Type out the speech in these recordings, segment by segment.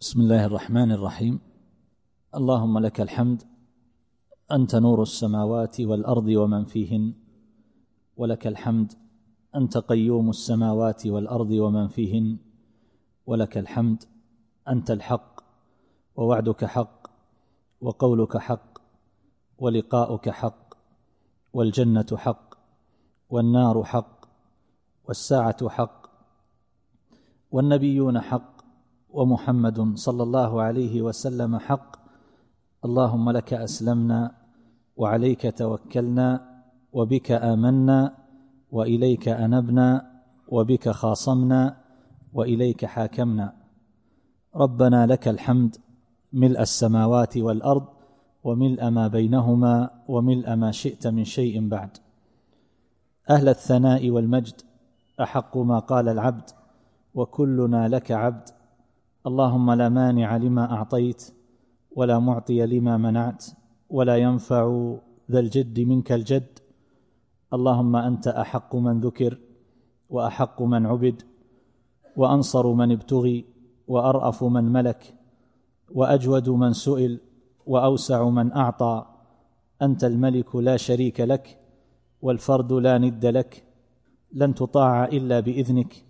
بسم الله الرحمن الرحيم. اللهم لك الحمد أنت نور السماوات والأرض ومن فيهن. ولك الحمد أنت قيوم السماوات والأرض ومن فيهن. ولك الحمد أنت الحق ووعدك حق وقولك حق ولقاؤك حق والجنة حق والنار حق والساعة حق والنبيون حق ومحمد صلى الله عليه وسلم حق. اللهم لك أسلمنا وعليك توكلنا وبك آمنا وإليك أنبنا وبك خاصمنا وإليك حاكمنا. ربنا لك الحمد ملء السماوات والأرض وملء ما بينهما وملء ما شئت من شيء بعد. أهل الثناء والمجد أحق ما قال العبد وكلنا لك عبد. اللهم لا مانع لما أعطيت ولا معطي لما منعت ولا ينفع ذا الجد منك الجد. اللهم أنت أحق من ذكر وأحق من عبد وأنصر من ابتغي وأرأف من ملك وأجود من سئل وأوسع من أعطى. أنت الملك لا شريك لك والفرد لا ند لك. لن تطاع إلا بإذنك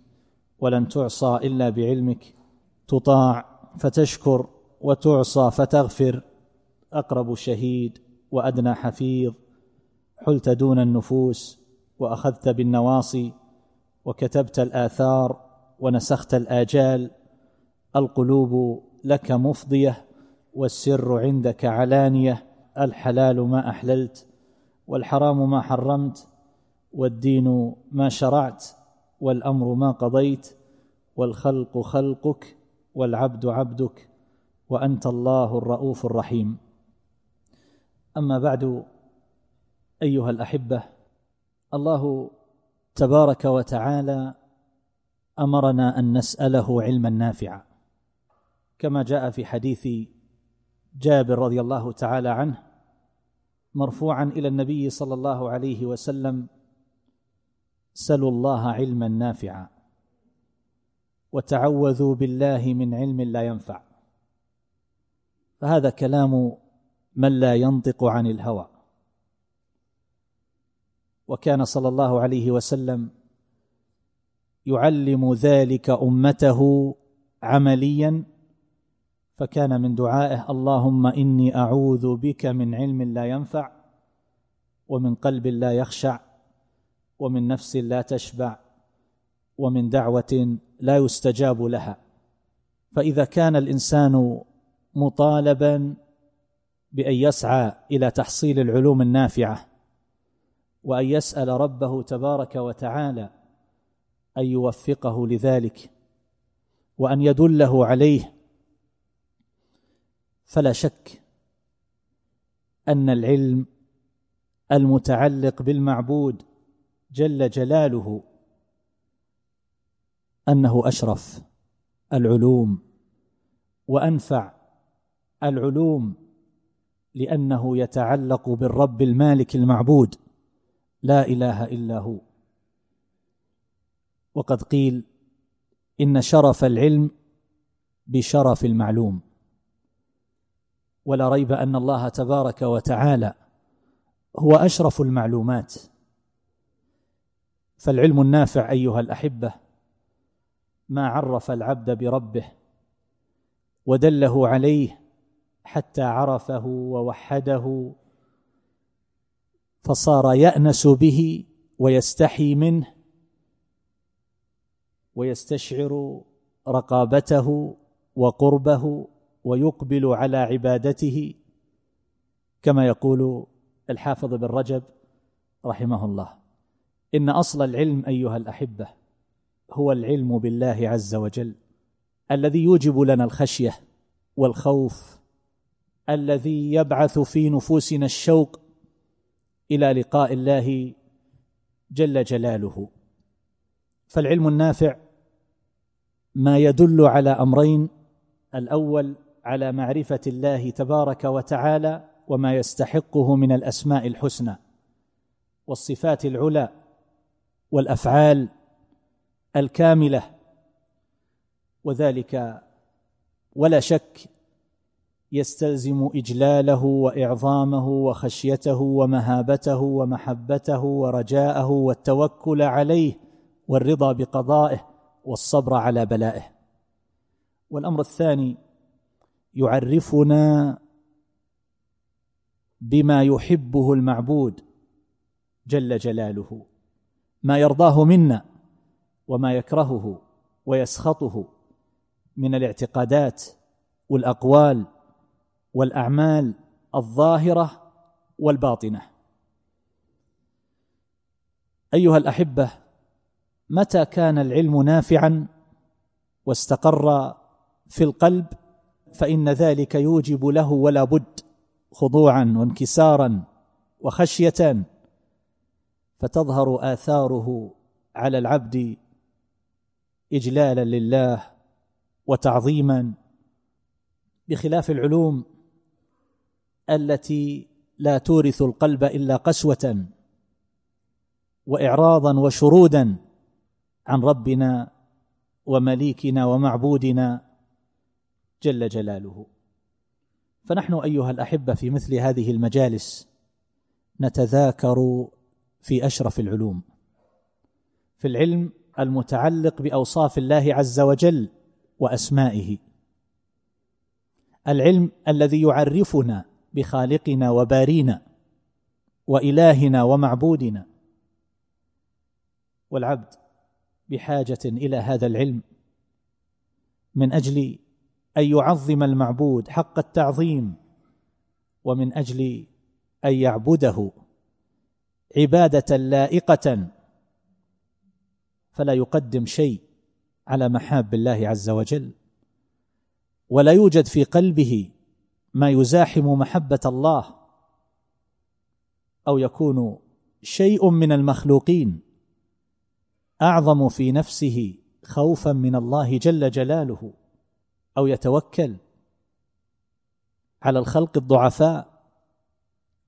ولن تعصى إلا بعلمك. تطاع فتشكر وتعصى فتغفر. أقرب شهيد وأدنى حفيظ. حلت دون النفوس وأخذت بالنواصي. وكتبت الآثار ونسخت الآجال. القلوب لك مفضية والسر عندك علانية. الحلال ما أحللت والحرام ما حرمت. والدين ما شرعت والأمر ما قضيت. والخلق خلقك والعبد عبدك وأنت الله الرؤوف الرحيم. أما بعد أيها الأحبة الله تبارك وتعالى أمرنا أن نسأله علما نافعا. كما جاء في حديث جابر رضي الله تعالى عنه مرفوعا إلى النبي صلى الله عليه وسلم سلوا الله علما نافعا. وتعوذوا بالله من علم لا ينفع. فهذا كلام من لا ينطق عن الهوى. وكان صلى الله عليه وسلم يعلم ذلك أمته عمليا فكان من دعائه اللهم إني أعوذ بك من علم لا ينفع ومن قلب لا يخشع ومن نفس لا تشبع ومن دعوة لا يستجاب لها. فإذا كان الإنسان مطالبا بأن يسعى إلى تحصيل العلوم النافعة وأن يسأل ربه تبارك وتعالى أن يوفقه لذلك وأن يدله عليه فلا شك أن العلم المتعلق بالمعبود جل جلاله أنه أشرف العلوم وأنفع العلوم لأنه يتعلق بالرب المالك المعبود. لا إله إلا هو. وقد قيل إن شرف العلم بشرف المعلوم. ولا ريب أن الله تبارك وتعالى هو أشرف المعلومات. فالعلم النافع أيها الأحبة ما عرف العبد بربه ودله عليه حتى عرفه ووحده فصار يأنس به ويستحي منه ويستشعر رقابته وقربه ويقبل على عبادته كما يقول الحافظ بن رجب رحمه الله. إن أصل العلم أيها الأحبة هو العلم بالله عز وجل الذي يوجب لنا الخشية والخوف الذي يبعث في نفوسنا الشوق إلى لقاء الله جل جلاله. فالعلم النافع ما يدل على أمرين الأول على معرفة الله تبارك وتعالى وما يستحقه من الأسماء الحسنى والصفات العلى والأفعال الكاملة وذلك ولا شك يستلزم إجلاله وإعظامه وخشيته ومهابته ومحبته ورجاءه والتوكل عليه والرضا بقضائه والصبر على بلائه. والأمر الثاني يعرفنا بما يحبه المعبود جل جلاله ما يرضاه منا. وما يكرهه ويسخطه من الاعتقادات والأقوال والأعمال الظاهرة والباطنة. أيها الأحبة متى كان العلم نافعا واستقر في القلب فإن ذلك يوجب له ولا بد خضوعا وانكسارا وخشيه فتظهر آثاره على العبد إجلالا لله وتعظيما بخلاف العلوم التي لا تورث القلب إلا قسوة وإعراضا وشرودا عن ربنا ومليكنا ومعبودنا جل جلاله. فنحن أيها الأحبة في مثل هذه المجالس نتذاكر في أشرف العلوم. في العلم المتعلق بأوصاف الله عز وجل وأسمائه. العلم الذي يعرفنا بخالقنا وبارينا وإلهنا ومعبودنا. والعبد بحاجة إلى هذا العلم من أجل أن يعظم المعبود حق التعظيم ومن أجل أن يعبده عبادة لائقة فلا يقدم شيء على محاب الله عز وجل. ولا يوجد في قلبه ما يزاحم محبة الله أو يكون شيء من المخلوقين أعظم في نفسه خوفا من الله جل جلاله أو يتوكل على الخلق الضعفاء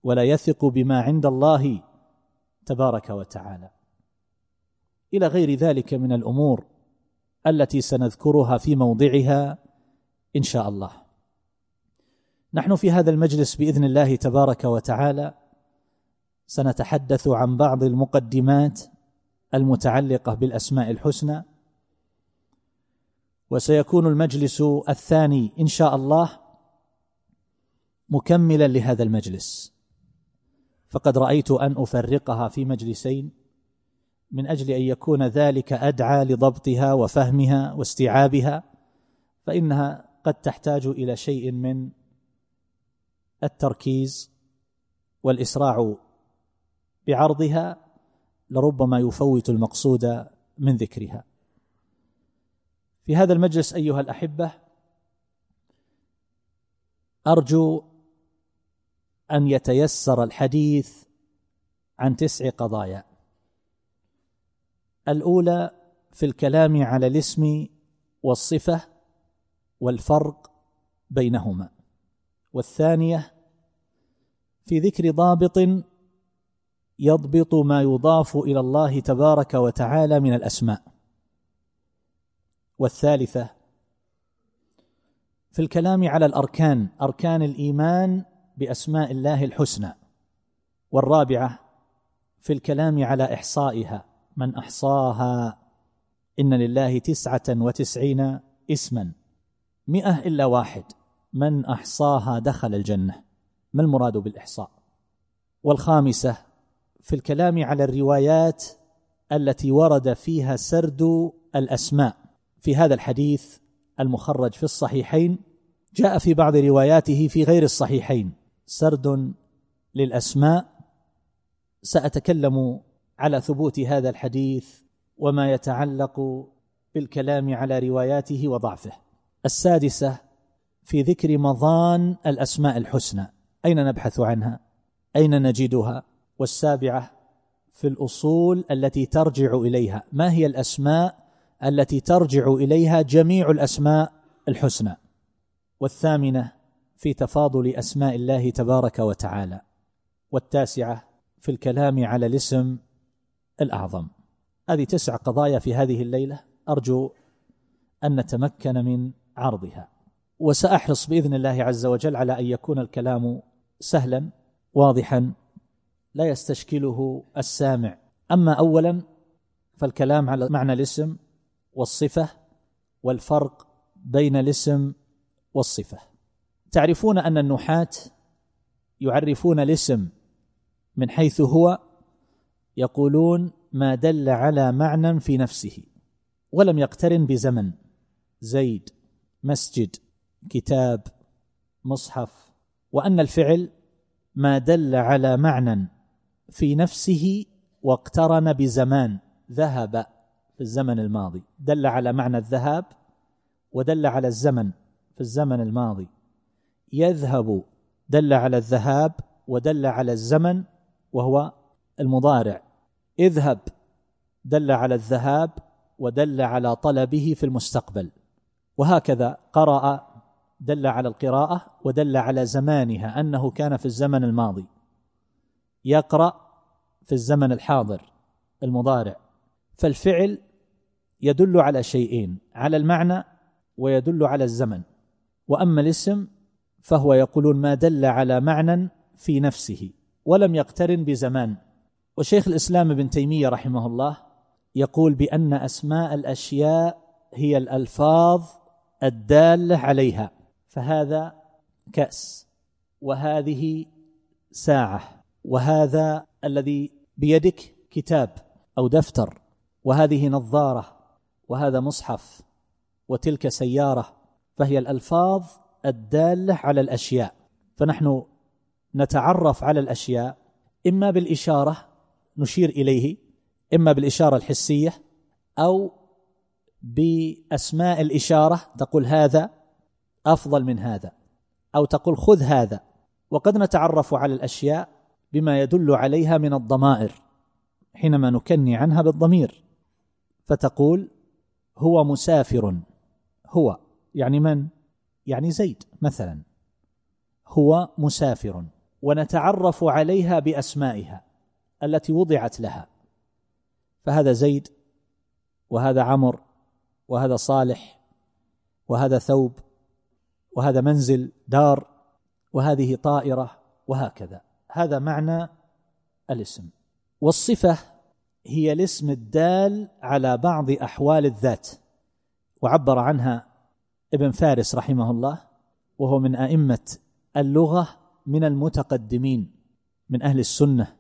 ولا يثق بما عند الله تبارك وتعالى. إلى غير ذلك من الأمور التي سنذكرها في موضعها إن شاء الله. نحن في هذا المجلس بإذن الله تبارك وتعالى سنتحدث عن بعض المقدمات المتعلقة بالأسماء الحسنى وسيكون المجلس الثاني إن شاء الله مكملا لهذا المجلس. فقد رأيت أن أفرقها في مجلسين. من أجل أن يكون ذلك أدعى لضبطها وفهمها واستيعابها فإنها قد تحتاج إلى شيء من التركيز والإسراع بعرضها لربما يفوت المقصود من ذكرها. في هذا المجلس أيها الأحبة أرجو أن يتيسر الحديث عن تسع قضايا. الأولى في الكلام على الاسم والصفة والفرق بينهما. والثانية في ذكر ضابط يضبط ما يضاف إلى الله تبارك وتعالى من الأسماء. والثالثة في الكلام على الأركان أركان الإيمان بأسماء الله الحسنى. والرابعة في الكلام على إحصائها. من أحصاها. إن لله تسعة وتسعين اسما. مئة إلا واحد. من أحصاها دخل الجنة. ما المراد بالإحصاء؟ والخامسة في الكلام على الروايات التي ورد فيها سرد الأسماء. في هذا الحديث المخرج في الصحيحين جاء في بعض رواياته في غير الصحيحين. سرد للأسماء. سأتكلم على ثبوت هذا الحديث وما يتعلق بالكلام على رواياته وضعفه. السادسة في ذكر مضان الأسماء الحسنى. أين نبحث عنها؟ أين نجدها؟ والسابعة في الأصول التي ترجع إليها. ما هي الأسماء التي ترجع إليها جميع الأسماء الحسنى؟ والثامنة في تفاضل أسماء الله تبارك وتعالى. والتاسعة في الكلام على الاسم الأعظم. هذه تسع قضايا في هذه الليلة. أرجو أن نتمكن من عرضها. وسأحرص بإذن الله عز وجل على أن يكون الكلام سهلا واضحا لا يستشكله السامع. أما اولا فالكلام على معنى الاسم والصفة والفرق بين الاسم والصفة. تعرفون أن النحاة يعرفون الاسم من حيث هو يقولون ما دل على معنى في نفسه ولم يقترن بزمن. زيد مسجد كتاب مصحف. وأن الفعل ما دل على معنى في نفسه واقترن بزمان ذهب في الزمن الماضي. دل على معنى الذهاب ودل على الزمن في الزمن الماضي. يذهب دل على الذهاب ودل على الزمن وهو المضارع. اذهب. دل على الذهاب ودل على طلبه في المستقبل. وهكذا قرأ دل على القراءة ودل على زمانها أنه كان في الزمن الماضي. يقرأ في الزمن الحاضر المضارع. فالفعل يدل على شيئين على المعنى ويدل على الزمن. وأما الاسم فهو يقولون ما دل على معنى في نفسه ولم يقترن بزمان. وشيخ الإسلام ابن تيمية رحمه الله يقول بأن أسماء الأشياء هي الألفاظ الدالة عليها فهذا كأس وهذه ساعة وهذا الذي بيدك كتاب أو دفتر وهذه نظارة وهذا مصحف وتلك سيارة فهي الألفاظ الدالة على الأشياء. فنحن نتعرف على الأشياء إما بالإشارة نشير إليه إما بالإشارة الحسية أو بأسماء الإشارة تقول هذا أفضل من هذا أو تقول خذ هذا. وقد نتعرف على الأشياء بما يدل عليها من الضمائر حينما نكني عنها بالضمير. فتقول هو مسافر. هو يعني من؟ يعني زيد مثلا. هو مسافر. ونتعرف عليها بأسمائها. التي وضعت لها. فهذا زيد وهذا عمر وهذا صالح وهذا ثوب وهذا منزل دار وهذه طائرة وهكذا. هذا معنى الاسم. والصفة هي الاسم الدال على بعض أحوال الذات وعبر عنها ابن فارس رحمه الله وهو من أئمة اللغة من المتقدمين من أهل السنة.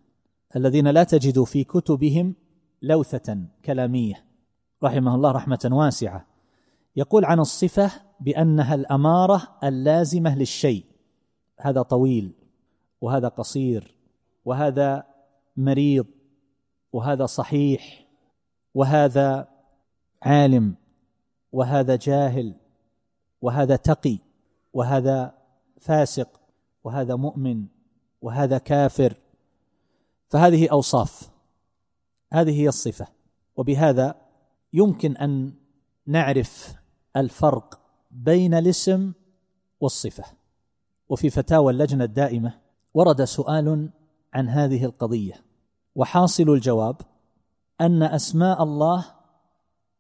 الذين لا تجد في كتبهم لوثة كلامية. رحمه الله رحمة واسعة. يقول عن الصفة بأنها الأمارة اللازمة للشيء. هذا طويل وهذا قصير وهذا مريض وهذا صحيح وهذا عالم وهذا جاهل وهذا تقي وهذا فاسق وهذا مؤمن وهذا كافر. فهذه أوصاف. هذه هي الصفة. وبهذا يمكن أن نعرف الفرق بين الاسم والصفة. وفي فتاوى اللجنة الدائمة ورد سؤال عن هذه القضية. وحاصل الجواب أن أسماء الله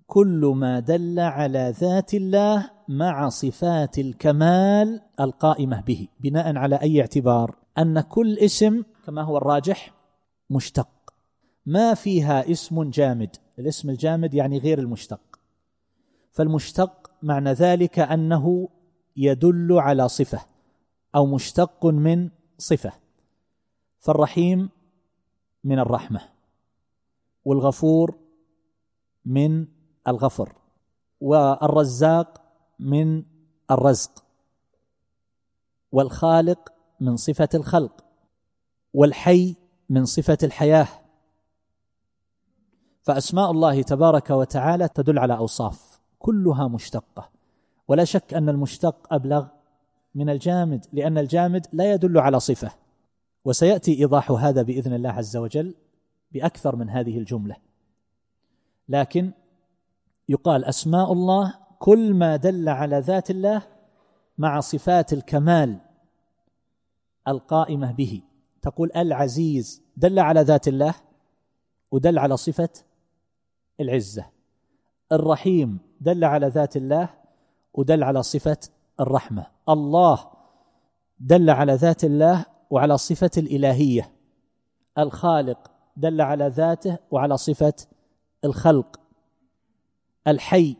كل ما دل على ذات الله مع صفات الكمال القائمة به. بناء على أي اعتبار؟ أن كل اسم كما هو الراجح مشتق. ما فيها اسم جامد. الاسم الجامد يعني غير المشتق. فالمشتق معنى ذلك أنه يدل على صفة أو مشتق من صفة. فالرحيم من الرحمة والغفور من الغفر والرزاق من الرزق والخالق من صفة الخلق والحي من صفة الحياة. فأسماء الله تبارك وتعالى تدل على أوصاف كلها مشتقة. ولا شك أن المشتق أبلغ من الجامد لأن الجامد لا يدل على صفة. وسيأتي إيضاح هذا بإذن الله عز وجل بأكثر من هذه الجملة. لكن يقال أسماء الله كل ما دل على ذات الله مع صفات الكمال القائمة به. تقول العزيز دل على ذات الله ودل على صفة العزة. الرحيم دل على ذات الله ودل على صفة الرحمة. الله دل على ذات الله وعلى صفة الإلهية. الخالق دل على ذاته وعلى صفة الخلق. الحي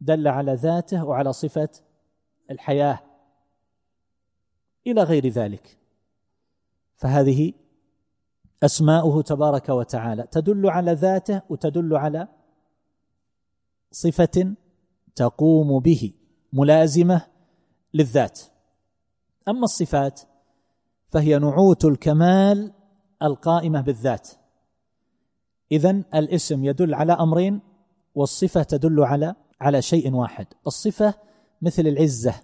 دل على ذاته وعلى صفة الحياة. إلى غير ذلك. فهذه أسماؤه تبارك وتعالى. تدل على ذاته وتدل على صفة تقوم به ملازمة للذات. أما الصفات فهي نعوت الكمال القائمة بالذات. اذا الاسم يدل على أمرين والصفة تدل على على شيء واحد. الصفة مثل العزة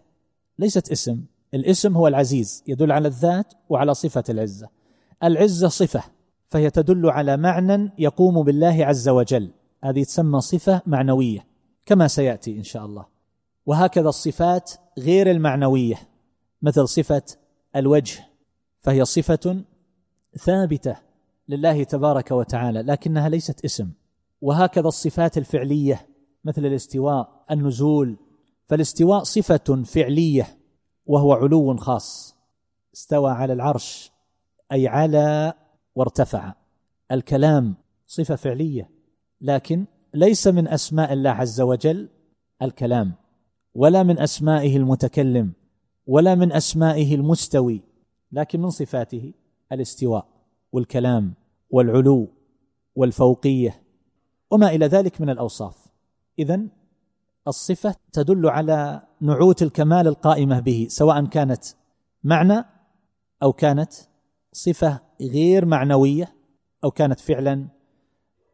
ليست اسم. الاسم هو العزيز يدل على الذات وعلى صفة العزة. العزة صفة فهي تدل على معنى يقوم بالله عز وجل. هذه تسمى صفة معنوية كما سيأتي إن شاء الله. وهكذا الصفات غير المعنوية مثل صفة الوجه فهي صفة ثابتة لله تبارك وتعالى لكنها ليست اسم. وهكذا الصفات الفعلية مثل الاستواء النزول فالاستواء صفة فعلية. وهو علو خاص. استوى على العرش أي على وارتفع. الكلام صفة فعلية لكن ليس من أسماء الله عز وجل الكلام ولا من أسمائه المتكلم ولا من أسمائه المستوي لكن من صفاته الاستواء والكلام والعلو والفوقية وما إلى ذلك من الأوصاف. اذا الصفة تدل على نعوت الكمال القائمة به سواء كانت معنى أو كانت صفة غير معنوية أو كانت فعلا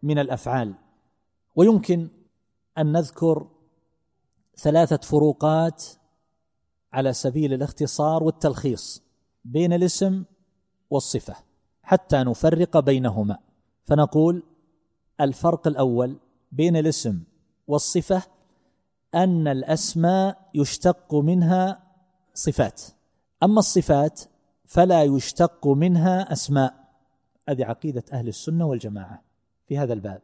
من الأفعال. ويمكن أن نذكر ثلاثة فروقات على سبيل الاختصار والتلخيص بين الاسم والصفة حتى نفرق بينهما. فنقول الفرق الأول بين الاسم والصفة أن الأسماء يشتق منها صفات. أما الصفات فلا يشتق منها أسماء. هذه عقيدة أهل السنة والجماعة في هذا الباب.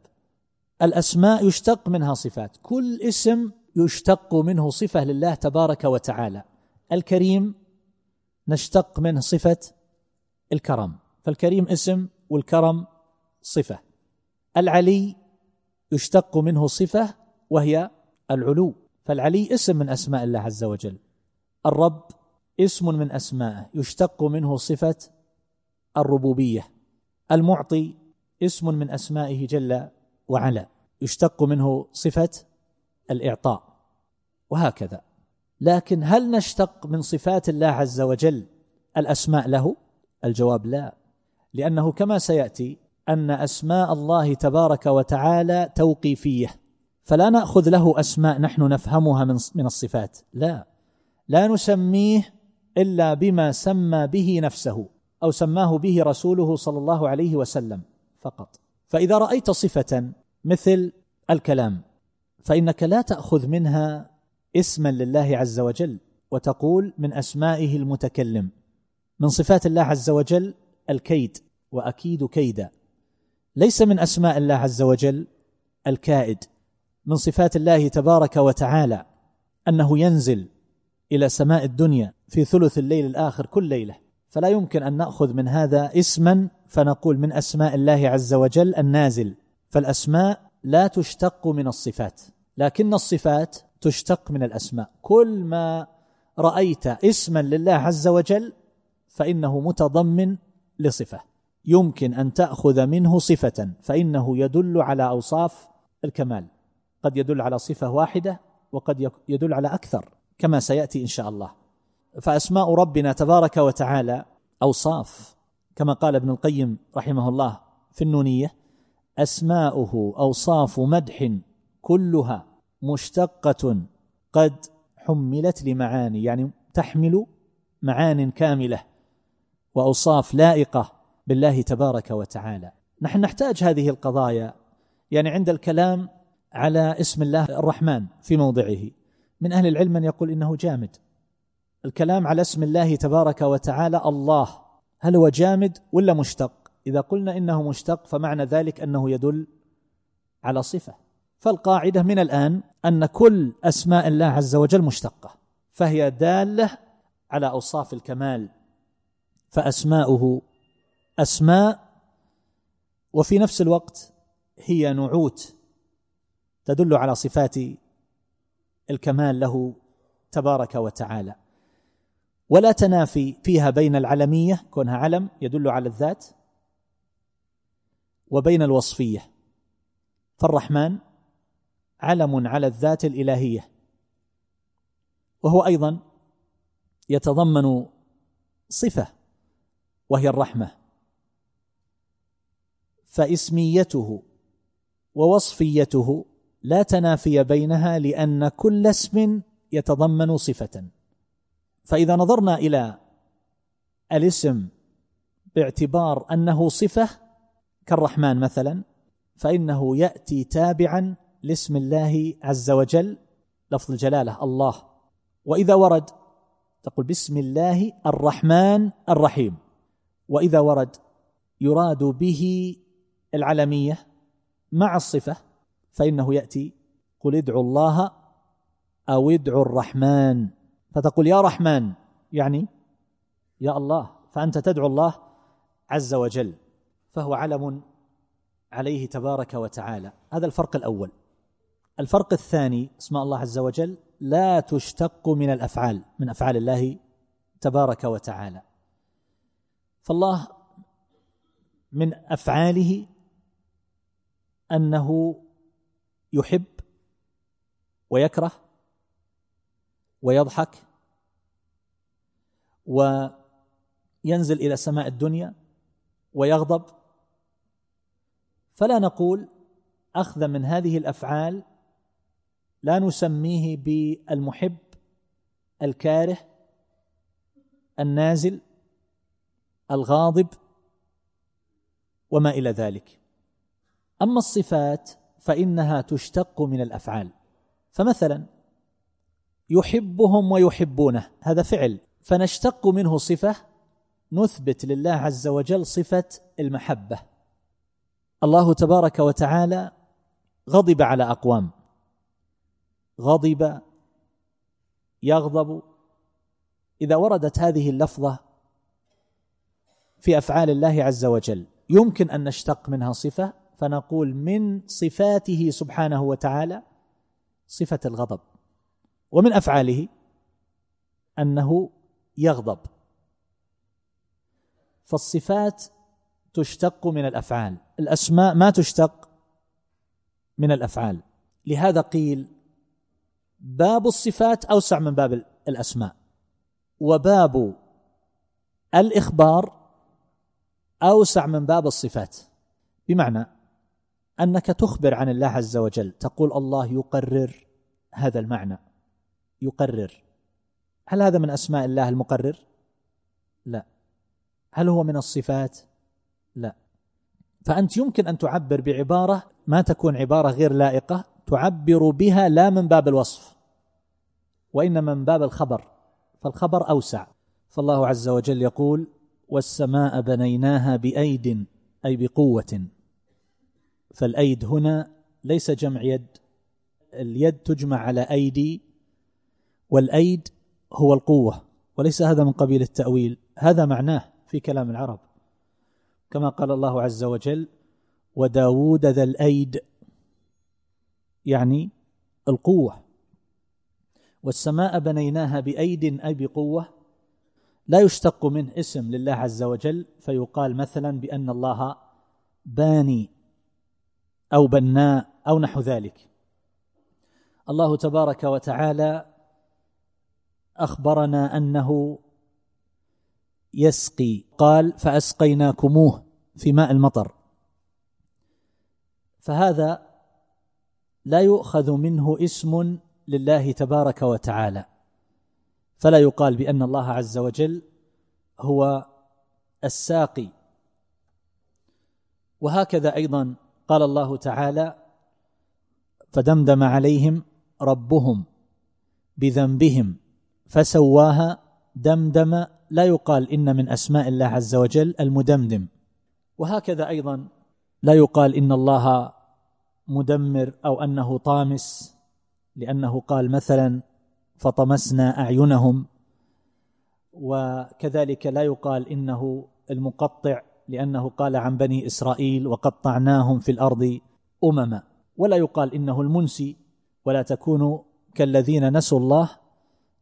الأسماء يشتق منها صفات. كل اسم يشتق منه صفة لله تبارك وتعالى. الكريم نشتق منه صفة الكرم. فالكريم اسم والكرم صفة. العلي يشتق منه صفة وهي العلو فالعلي اسم من أسماء الله عز وجل. الرب اسم من اسمائه يشتق منه صفة الربوبية. المعطي اسم من أسمائه جل وعلا يشتق منه صفة الإعطاء. وهكذا. لكن هل نشتق من صفات الله عز وجل الأسماء له؟ الجواب لا لأنه كما سيأتي أن أسماء الله تبارك وتعالى توقيفية. فلا نأخذ له أسماء نحن نفهمها من من الصفات. لا. لا نسميه إلا بما سمى به نفسه أو سماه به رسوله صلى الله عليه وسلم فقط. فإذا رأيت صفة مثل الكلام فإنك لا تأخذ منها اسما لله عز وجل وتقول من أسمائه المتكلم. من صفات الله عز وجل الكيد وأكيد كيدا. ليس من أسماء الله عز وجل الكائد. من صفات الله تبارك وتعالى أنه ينزل إلى سماء الدنيا في ثلث الليل الآخر كل ليلة. فلا يمكن أن نأخذ من هذا اسما فنقول من أسماء الله عز وجل النازل. فالأسماء لا تشتق من الصفات لكن الصفات تشتق من الأسماء. كل ما رأيت اسما لله عز وجل فإنه متضمن لصفة. يمكن أن تأخذ منه صفة فإنه يدل على أوصاف الكمال. قد يدل على صفة واحدة وقد يدل على أكثر كما سيأتي إن شاء الله. فأسماء ربنا تبارك وتعالى أوصاف. كما قال ابن القيم رحمه الله في النونية أسماؤه أوصاف مدح كلها مشتقة قد حملت لمعاني يعني تحمل معان كاملة وأوصاف لائقة بالله تبارك وتعالى. نحن نحتاج هذه القضايا يعني عند الكلام على اسم الله الرحمن في موضعه. من أهل العلم من يقول إنه جامد. الكلام على اسم الله تبارك وتعالى الله. هل هو جامد ولا مشتق؟ إذا قلنا إنه مشتق فمعنى ذلك أنه يدل على صفة. فالقاعدة من الآن أن كل أسماء الله عز وجل مشتقة. فهي دالة على أوصاف الكمال. فأسماؤه أسماء وفي نفس الوقت هي نعوت. تدل على صفات الكمال له تبارك وتعالى. ولا تنافي فيها بين العلمية كونها علم يدل على الذات وبين الوصفية. فالرحمن علم على الذات الإلهية. وهو أيضا يتضمن صفة وهي الرحمة. فاسميته ووصفيته لا تنافي بينها لأن كل اسم يتضمن صفة. فإذا نظرنا إلى الاسم باعتبار أنه صفة كالرحمن مثلا فإنه يأتي تابعا لاسم الله عز وجل لفظ الجلالة الله. وإذا ورد تقول بسم الله الرحمن الرحيم. وإذا ورد يراد به العلمية مع الصفة فإنه يأتي قل ادعوا الله أو ادعوا الرحمن. فتقول يا رحمن يعني يا الله فأنت تدعو الله عز وجل فهو علم عليه تبارك وتعالى. هذا الفرق الأول. الفرق الثاني اسماء الله عز وجل لا تشتق من الأفعال من أفعال الله تبارك وتعالى. فالله من أفعاله أنه يحب ويكره ويضحك وينزل إلى سماء الدنيا ويغضب. فلا نقول اخذا من هذه الأفعال لا نسميه بالمحب الكاره النازل الغاضب وما إلى ذلك. أما الصفات فإنها تشتق من الأفعال. فمثلا يحبهم ويحبونه هذا فعل. فنشتق منه صفة نثبت لله عز وجل صفة المحبة. الله تبارك وتعالى غضب على أقوام. غضب يغضب. إذا وردت هذه اللفظة في أفعال الله عز وجل يمكن أن نشتق منها صفة فنقول من صفاته سبحانه وتعالى صفة الغضب ومن أفعاله أنه يغضب. فالصفات تشتق من الأفعال الأسماء ما تشتق من الأفعال. لهذا قيل باب الصفات أوسع من باب الأسماء وباب الإخبار أوسع من باب الصفات. بمعنى أنك تخبر عن الله عز وجل. تقول الله يقرر هذا المعنى. يقرر. هل هذا من أسماء الله المقرر؟ لا. هل هو من الصفات؟ لا. فأنت يمكن أن تعبر بعبارة ما تكون عبارة غير لائقة تعبر بها لا من باب الوصف وإنما من باب الخبر. فالخبر أوسع. فالله عز وجل يقول والسماء بنيناها بأيد أي بقوة. فالأيد هنا ليس جمع يد اليد تجمع على أيدي والأيد هو القوة وليس هذا من قبيل التأويل. هذا معناه في كلام العرب. كما قال الله عز وجل وداود ذا الأيد يعني القوة. والسماء بنيناها بأيد أي بقوة لا يشتق منه اسم لله عز وجل فيقال مثلا بأن الله باني. أو بناء أو نحو ذلك. الله تبارك وتعالى أخبرنا أنه يسقي. قال فأسقيناكموه في ماء المطر. فهذا لا يؤخذ منه اسم لله تبارك وتعالى. فلا يقال بأن الله عز وجل هو الساقي. وهكذا أيضا قال الله تعالى فدمدم عليهم ربهم بذنبهم فسواها دمدم لا يقال إن من أسماء الله عز وجل المدمدم. وهكذا أيضا لا يقال إن الله مدمر أو أنه طامس لأنه قال مثلا فطمسنا أعينهم. وكذلك لا يقال إنه المقطع لأنه قال عن بني إسرائيل وقطعناهم في الأرض أمما. ولا يقال إنه المنسي ولا تكونوا كالذين نسوا الله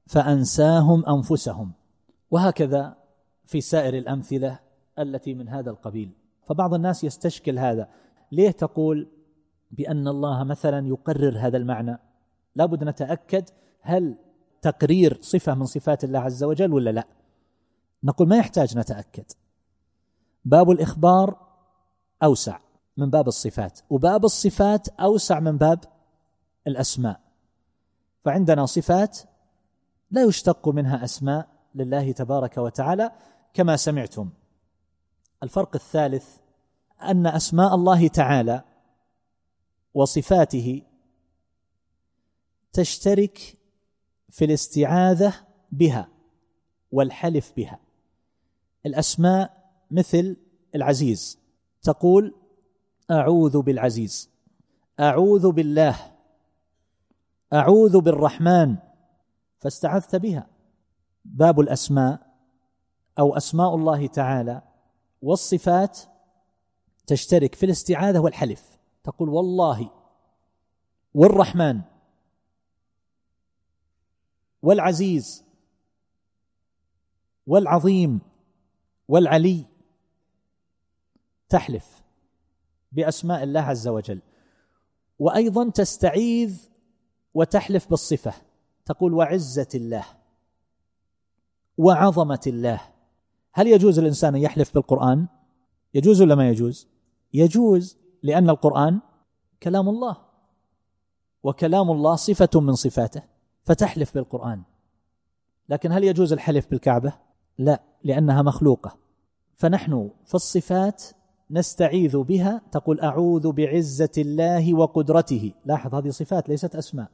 فأنساهم أنفسهم. وهكذا في سائر الأمثلة التي من هذا القبيل. فبعض الناس يستشكل هذا. ليه تقول بأن الله مثلا يقرر هذا المعنى؟ لابد نتأكد هل تقرير صفة من صفات الله عز وجل ولا لا. نقول ما يحتاج نتأكد. باب الإخبار أوسع من باب الصفات وباب الصفات أوسع من باب الأسماء. فعندنا صفات لا يشتق منها أسماء لله تبارك وتعالى كما سمعتم. الفرق الثالث أن أسماء الله تعالى وصفاته تشترك في الاستعاذة بها والحلف بها. الأسماء مثل العزيز. تقول أعوذ بالعزيز. أعوذ بالله. أعوذ بالرحمن. فاستعذت بها. باب الأسماء أو أسماء الله تعالى والصفات تشترك في الاستعاذة والحلف. تقول والله والرحمن والعزيز والعظيم والعلي تحلف بأسماء الله عز وجل. وأيضا تستعيذ وتحلف بالصفة. تقول وعزة الله وعظمة الله. هل يجوز الإنسان أن يحلف بالقرآن؟ يجوز ولا ما يجوز؟ يجوز لأن القرآن كلام الله. وكلام الله صفة من صفاته فتحلف بالقرآن. لكن هل يجوز الحلف بالكعبة؟ لا لأنها مخلوقة. فنحن في الصفات نستعيذ بها تقول أعوذ بعزة الله وقدرته. لاحظ هذه صفات ليست أسماء.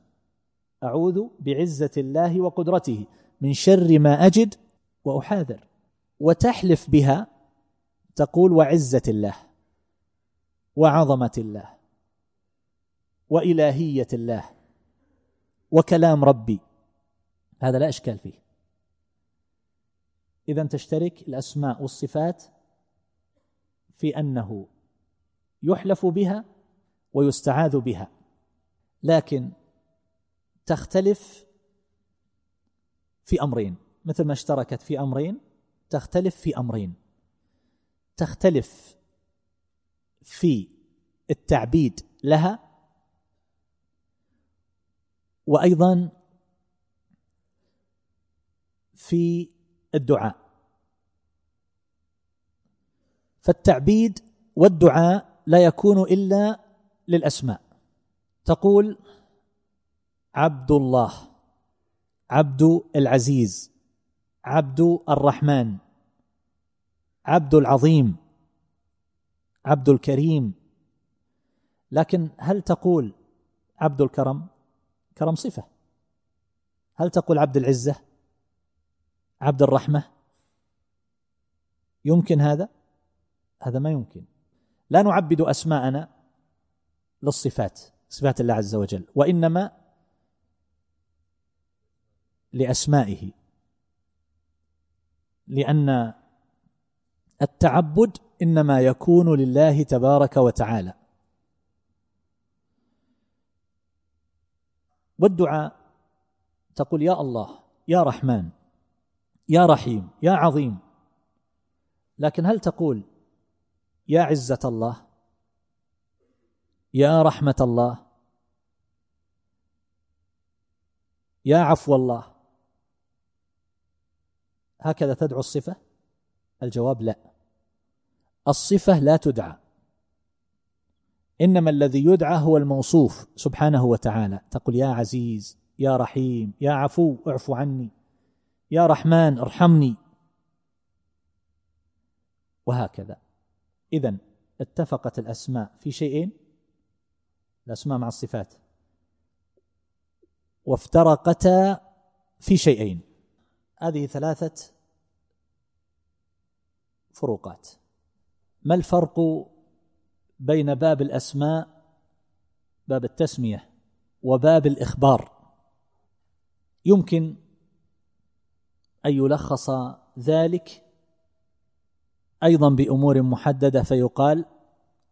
أعوذ بعزة الله وقدرته. من شر ما أجد وأحاذر. وتحلف بها تقول وعزة الله وعظمة الله وإلهية الله وكلام ربي. هذا لا إشكال فيه. اذا تشترك الأسماء والصفات في أنه يحلف بها ويستعاذ بها لكن تختلف في أمرين. مثل ما اشتركت في أمرين تختلف في أمرين. تختلف في التعبيد لها وأيضا في الدعاء. فالتعبيد والدعاء لا يكون إلا للأسماء. تقول عبد الله عبد العزيز عبد الرحمن عبد العظيم عبد الكريم. لكن هل تقول عبد الكرم؟ كرم صفة. هل تقول عبد العزة؟ عبد الرحمة؟ يمكن هذا؟ هذا ما يمكن. لا نعبد أسماءنا للصفات صفات الله عز وجل وإنما لأسمائه لأن التعبد إنما يكون لله تبارك وتعالى. والدعاء تقول يا الله يا رحمن يا رحيم يا عظيم. لكن هل تقول يا عزة الله يا رحمة الله يا عفو الله. هكذا تدعو الصفة؟ الجواب لا. الصفة لا تدعى. إنما الذي يدعى هو الموصوف سبحانه وتعالى. تقول يا عزيز يا رحيم يا عفو اعف عني. يا رحمن ارحمني. وهكذا. اذا اتفقت الأسماء في شيئين؟ الأسماء مع الصفات. وافترقتا في شيئين. هذه ثلاثة فروقات. ما الفرق بين باب الأسماء باب التسمية وباب الإخبار؟ يمكن أن يلخص ذلك أيضا بأمور محددة فيقال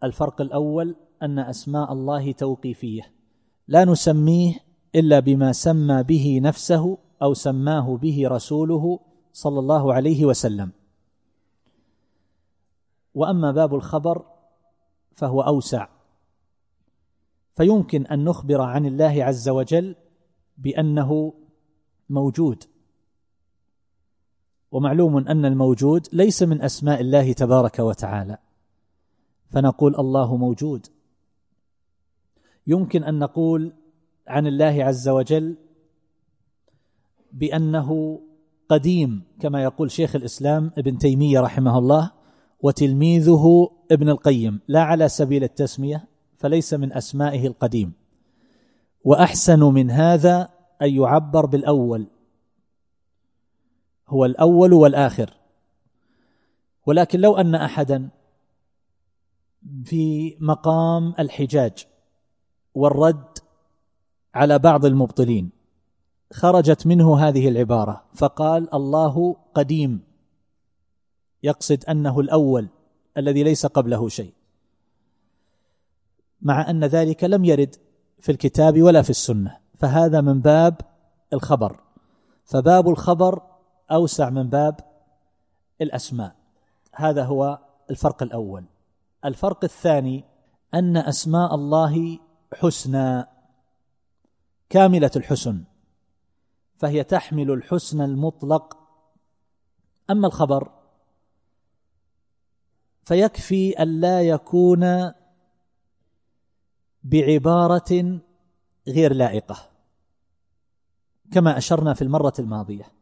الفرق الأول أن أسماء الله توقيفية. لا نسميه إلا بما سمى به نفسه أو سماه به رسوله صلى الله عليه وسلم. وأما باب الخبر فهو أوسع. فيمكن أن نخبر عن الله عز وجل بأنه موجود. ومعلوم أن الموجود ليس من أسماء الله تبارك وتعالى. فنقول الله موجود. يمكن أن نقول عن الله عز وجل بأنه قديم كما يقول شيخ الإسلام ابن تيمية رحمه الله وتلميذه ابن القيم. لا على سبيل التسمية فليس من أسمائه القديم. وأحسن من هذا أن يعبر بالأول. هو الأول والآخر. ولكن لو أن أحدا في مقام الحجاج والرد على بعض المبطلين خرجت منه هذه العبارة فقال الله قديم يقصد أنه الأول الذي ليس قبله شيء مع أن ذلك لم يرد في الكتاب ولا في السنة فهذا من باب الخبر. فباب الخبر أوسع من باب الأسماء. هذا هو الفرق الأول. الفرق الثاني أن أسماء الله حسنى كاملة الحسن فهي تحمل الحسن المطلق. أما الخبر فيكفي ألا يكون بعبارة غير لائقة كما أشرنا في المرة الماضية.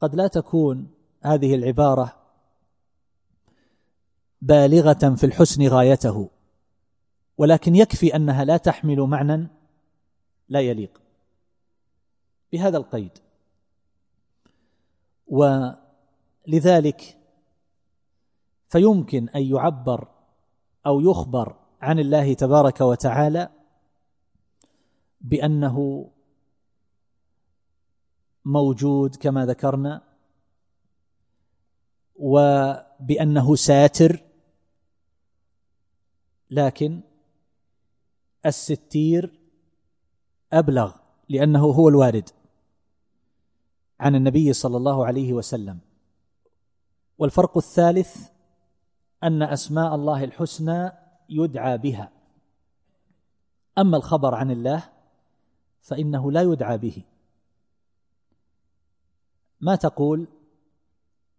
قد لا تكون هذه العبارة بالغة في الحسن غايته ولكن يكفي أنها لا تحمل معنى لا يليق بهذا القيد. ولذلك فيمكن أن يعبر أو يخبر عن الله تبارك وتعالى بأنه موجود كما ذكرنا وبأنه ساتر لكن الستير أبلغ لأنه هو الوارد عن النبي صلى الله عليه وسلم. والفرق الثالث أن أسماء الله الحسنى يدعى بها. أما الخبر عن الله فإنه لا يدعى به. ما تقول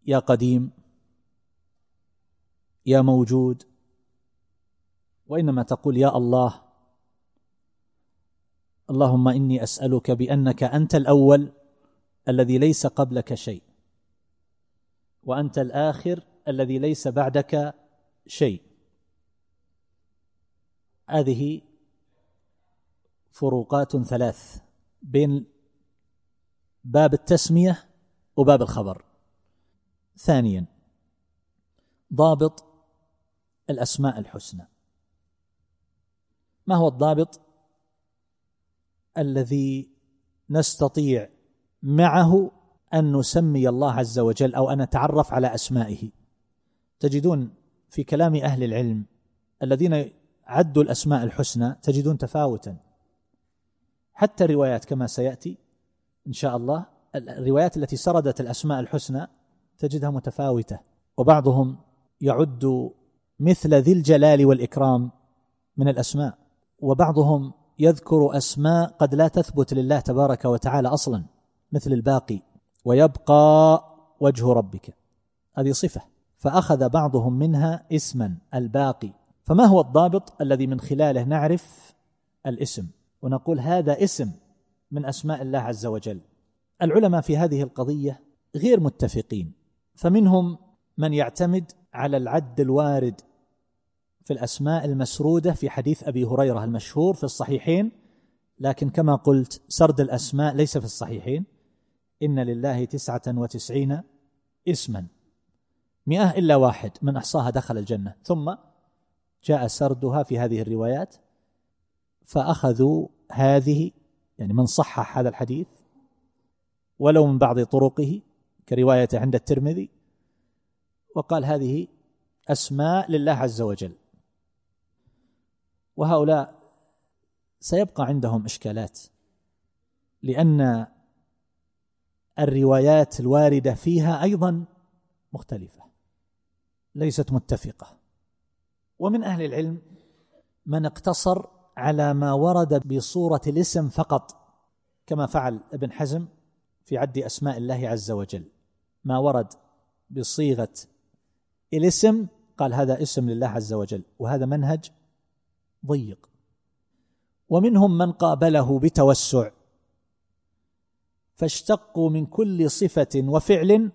يا قديم يا موجود وإنما تقول يا الله؟ اللهم إني أسألك بأنك أنت الأول الذي ليس قبلك شيء وأنت الآخر الذي ليس بعدك شيء. هذه فروقات ثلاث بين باب التسمية وباب الخبر. ثانيا ضابط الأسماء الحسنى. ما هو الضابط الذي نستطيع معه أن نسمي الله عز وجل أو أن نتعرف على أسمائه؟ تجدون في كلام أهل العلم الذين عدوا الأسماء الحسنى تجدون تفاوتا. حتى الروايات كما سيأتي إن شاء الله الروايات التي سردت الأسماء الحسنى تجدها متفاوتة وبعضهم يعد مثل ذي الجلال والإكرام من الأسماء وبعضهم يذكر أسماء قد لا تثبت لله تبارك وتعالى أصلا مثل الباقي ويبقى وجه ربك. هذه صفة. فأخذ بعضهم منها اسما الباقي. فما هو الضابط الذي من خلاله نعرف الاسم؟ ونقول هذا اسم من أسماء الله عز وجل. العلماء في هذه القضية غير متفقين فمنهم من يعتمد على العد الوارد في الأسماء المسرودة في حديث أبي هريرة المشهور في الصحيحين لكن كما قلت سرد الأسماء ليس في الصحيحين. إن لله تسعة وتسعين اسما. مئة إلا واحد من أحصاها دخل الجنة. ثم جاء سردها في هذه الروايات فأخذوا هذه يعني من صحح هذا الحديث ولو من بعض طرقه كرواية عند الترمذي وقال هذه أسماء لله عز وجل. وهؤلاء سيبقى عندهم إشكالات لأن الروايات الواردة فيها أيضا مختلفة ليست متفقة. ومن أهل العلم من اقتصر على ما ورد بصورة الاسم فقط كما فعل ابن حزم في عد أسماء الله عز وجل. ما ورد بصيغة الاسم قال هذا اسم لله عز وجل وهذا منهج ضيق. ومنهم من قابله بتوسع فاشتقوا من كل صفة وفعل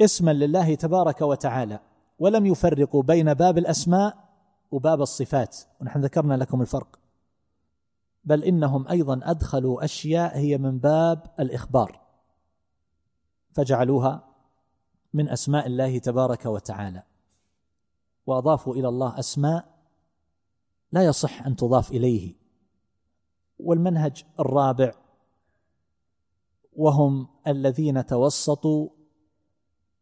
اسما لله تبارك وتعالى ولم يفرقوا بين باب الأسماء وباب الصفات. ونحن ذكرنا لكم الفرق. بل إنهم أيضا أدخلوا أشياء هي من باب الإخبار فجعلوها من أسماء الله تبارك وتعالى وأضافوا إلى الله أسماء لا يصح أن تضاف إليه والمنهج الرابع وهم الذين توسطوا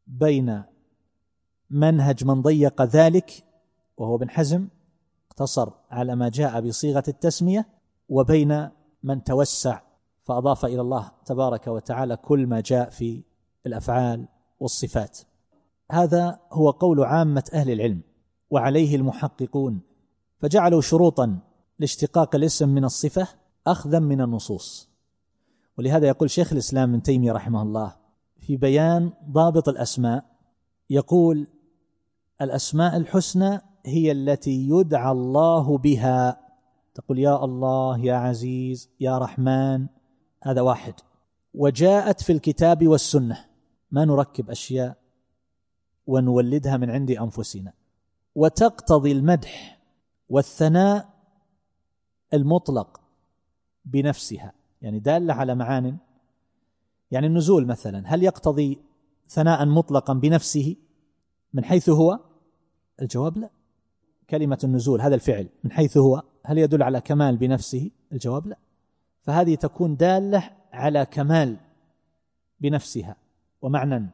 بين منهج من ضيق ذلك وهو ابن حزم اقتصر على ما جاء بصيغة التسمية وبين من توسع فأضاف إلى الله تبارك وتعالى كل ما جاء في الأفعال والصفات. هذا هو قول عامة أهل العلم وعليه المحققون فجعلوا شروطا لاشتقاق الاسم من الصفة اخذا من النصوص. ولهذا يقول شيخ الإسلام ابن تيمية رحمه الله في بيان ضابط الأسماء يقول الأسماء الحسنى هي التي يدعى الله بها تقول يا الله يا عزيز يا رحمن. هذا واحد. وجاءت في الكتاب والسنة. ما نركب أشياء ونولدها من عند أنفسنا. وتقتضي المدح والثناء المطلق بنفسها. يعني دالة على معان. يعني النزول مثلا. هل يقتضي ثناء مطلقا بنفسه؟ من حيث هو؟ الجواب لا. كلمة النزول هذا الفعل. من حيث هو؟ هل يدل على كمال بنفسه؟ الجواب لا. فهذه تكون دالة على كمال بنفسها. ومعنى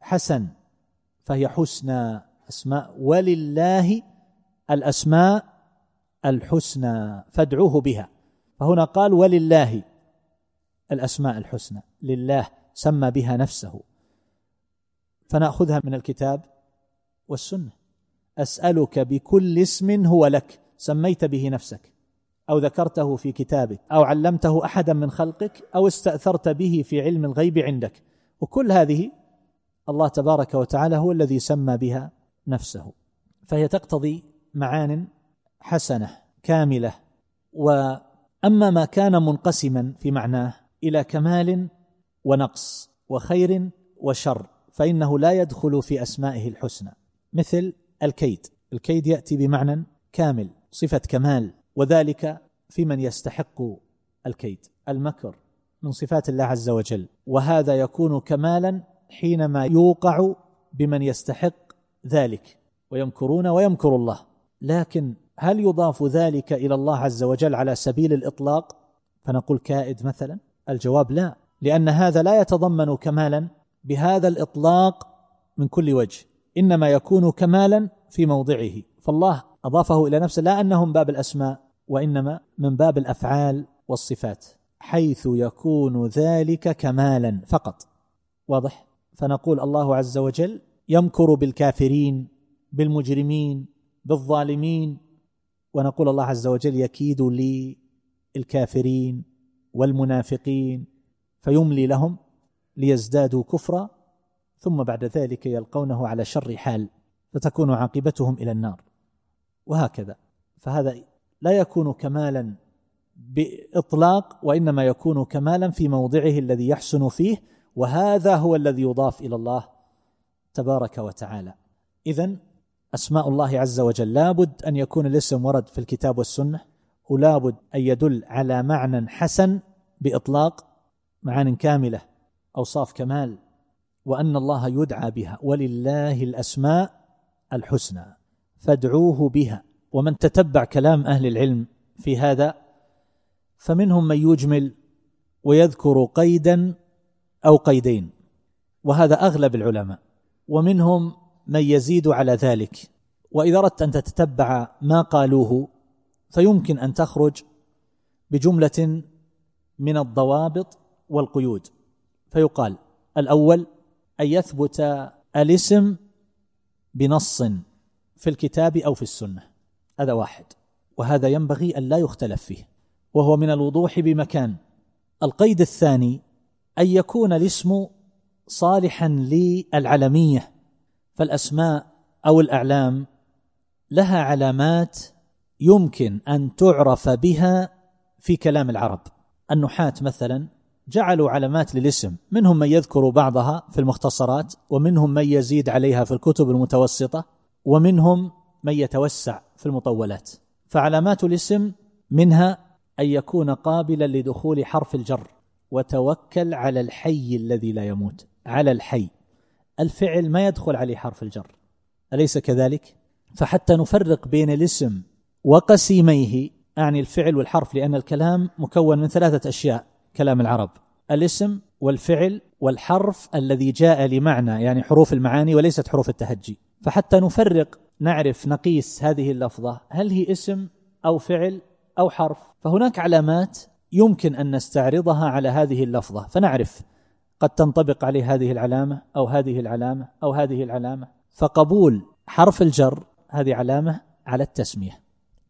حسن فهي حسنى أسماء. ولله الأسماء الحسنى فادعوه بها. فهنا قال ولله الأسماء الحسنى. لله سمى بها نفسه. فنأخذها من الكتاب والسنة. أسألك بكل اسم هو لك. سميت به نفسك أو ذكرته في كتابك أو علمته أحدا من خلقك أو استأثرت به في علم الغيب عندك. وكل هذه الله تبارك وتعالى هو الذي سمى بها نفسه. فهي تقتضي معان حسنة كاملة. وأما ما كان منقسما في معناه إلى كمال ونقص وخير وشر فإنه لا يدخل في أسمائه الحسنى. مثل الكيد الكيد يأتي بمعنى كامل. صفة كمال وذلك في من يستحق الكيد المكر من صفات الله عز وجل. وهذا يكون كمالا حينما يوقع بمن يستحق ذلك ويمكرون ويمكر الله. لكن هل يضاف ذلك إلى الله عز وجل على سبيل الإطلاق؟ فنقول كائد مثلا؟ الجواب لا لأن هذا لا يتضمن كمالا بهذا الإطلاق من كل وجه إنما يكون كمالا في موضعه. فالله أضافه إلى نفسه لا انه من باب الأسماء وإنما من باب الأفعال والصفات حيث يكون ذلك كمالا فقط. واضح؟ فنقول الله عز وجل يمكر بالكافرين بالمجرمين بالظالمين ونقول الله عز وجل يكيد للكافرين والمنافقين فيملي لهم ليزدادوا كفرا ثم بعد ذلك يلقونه على شر حال فتكون عاقبتهم إلى النار. وهكذا. فهذا لا يكون كمالا بإطلاق وإنما يكون كمالا في موضعه الذي يحسن فيه وهذا هو الذي يضاف إلى الله تبارك وتعالى. اذا أسماء الله عز وجل لابد أن يكون الاسم ورد في الكتاب والسنة ولابد أن يدل على معنى حسن بإطلاق معان كاملة أوصاف كمال وأن الله يدعى بها. ولله الأسماء الحسنى. فادعوه بها. ومن تتبع كلام أهل العلم في هذا فمنهم من يجمل ويذكر قيدا أو قيدين. وهذا أغلب العلماء. ومنهم من يزيد على ذلك. وإذا أردت أن تتتبع ما قالوه فيمكن أن تخرج بجملة من الضوابط والقيود. فيقال الأول أن يثبت الاسم بنص. في الكتاب أو في السنة. هذا واحد. وهذا ينبغي أن لا يختلف فيه. وهو من الوضوح بمكان. القيد الثاني أن يكون الاسم صالحا للعلمية. فالأسماء أو الأعلام لها علامات يمكن أن تعرف بها في كلام العرب. النحاة مثلا جعلوا علامات للاسم. منهم من يذكر بعضها في المختصرات ومنهم من يزيد عليها في الكتب المتوسطة. ومنهم من يتوسع في المطولات. فعلامات الاسم منها أن يكون قابلا لدخول حرف الجر وتوكل على الحي الذي لا يموت. على الحي. الفعل ما يدخل عليه حرف الجر. أليس كذلك؟ فحتى نفرق بين الاسم وقسيميه أعني الفعل والحرف لأن الكلام مكون من ثلاثة أشياء. كلام العرب. الاسم والفعل والحرف الذي جاء لمعنى يعني حروف المعاني وليست حروف التهجي. فحتى نفرق نعرف نقيس هذه اللفظة. هل هي اسم أو فعل أو حرف؟ فهناك علامات يمكن أن نستعرضها على هذه اللفظة. فنعرف قد تنطبق عليه هذه العلامة أو هذه العلامة أو هذه العلامة. فقبول حرف الجر هذه علامة على التسمية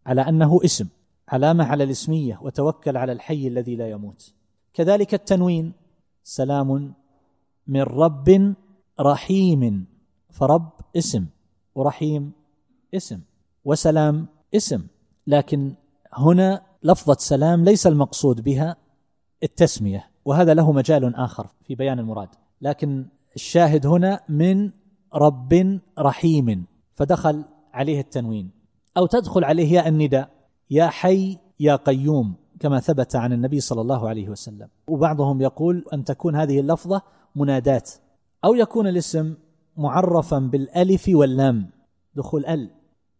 على أنه اسم علامة على الاسمية وتوكل على الحي الذي لا يموت. كذلك التنوين سلام من رب رحيم فرب اسم ورحيم اسم وسلام اسم. لكن هنا لفظة سلام ليس المقصود بها التسمية وهذا له مجال آخر في بيان المراد. لكن الشاهد هنا من رب رحيم فدخل عليه التنوين. أو تدخل عليه ياء النداء يا حي يا قيوم كما ثبت عن النبي صلى الله عليه وسلم. وبعضهم يقول أن تكون هذه اللفظة منادات أو يكون الاسم معرفا بالألف واللام. دخول ال.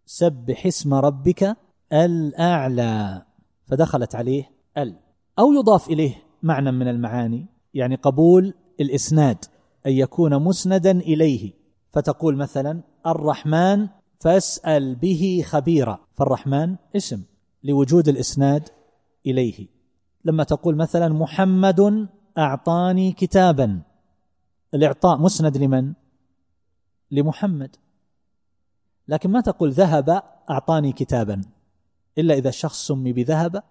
سبح اسم ربك الأعلى. فدخلت عليه ال. أو يضاف إليه معنى من المعاني يعني قبول الإسناد أن يكون مسندا إليه. فتقول مثلا الرحمن فاسأل به خبيرا. فالرحمن اسم لوجود الإسناد إليه. لما تقول مثلا محمد أعطاني كتابا. الإعطاء مسند لمن؟ لمحمد. لكن ما تقول ذهب أعطاني كتابا إلا إذا الشخص سمي بذهب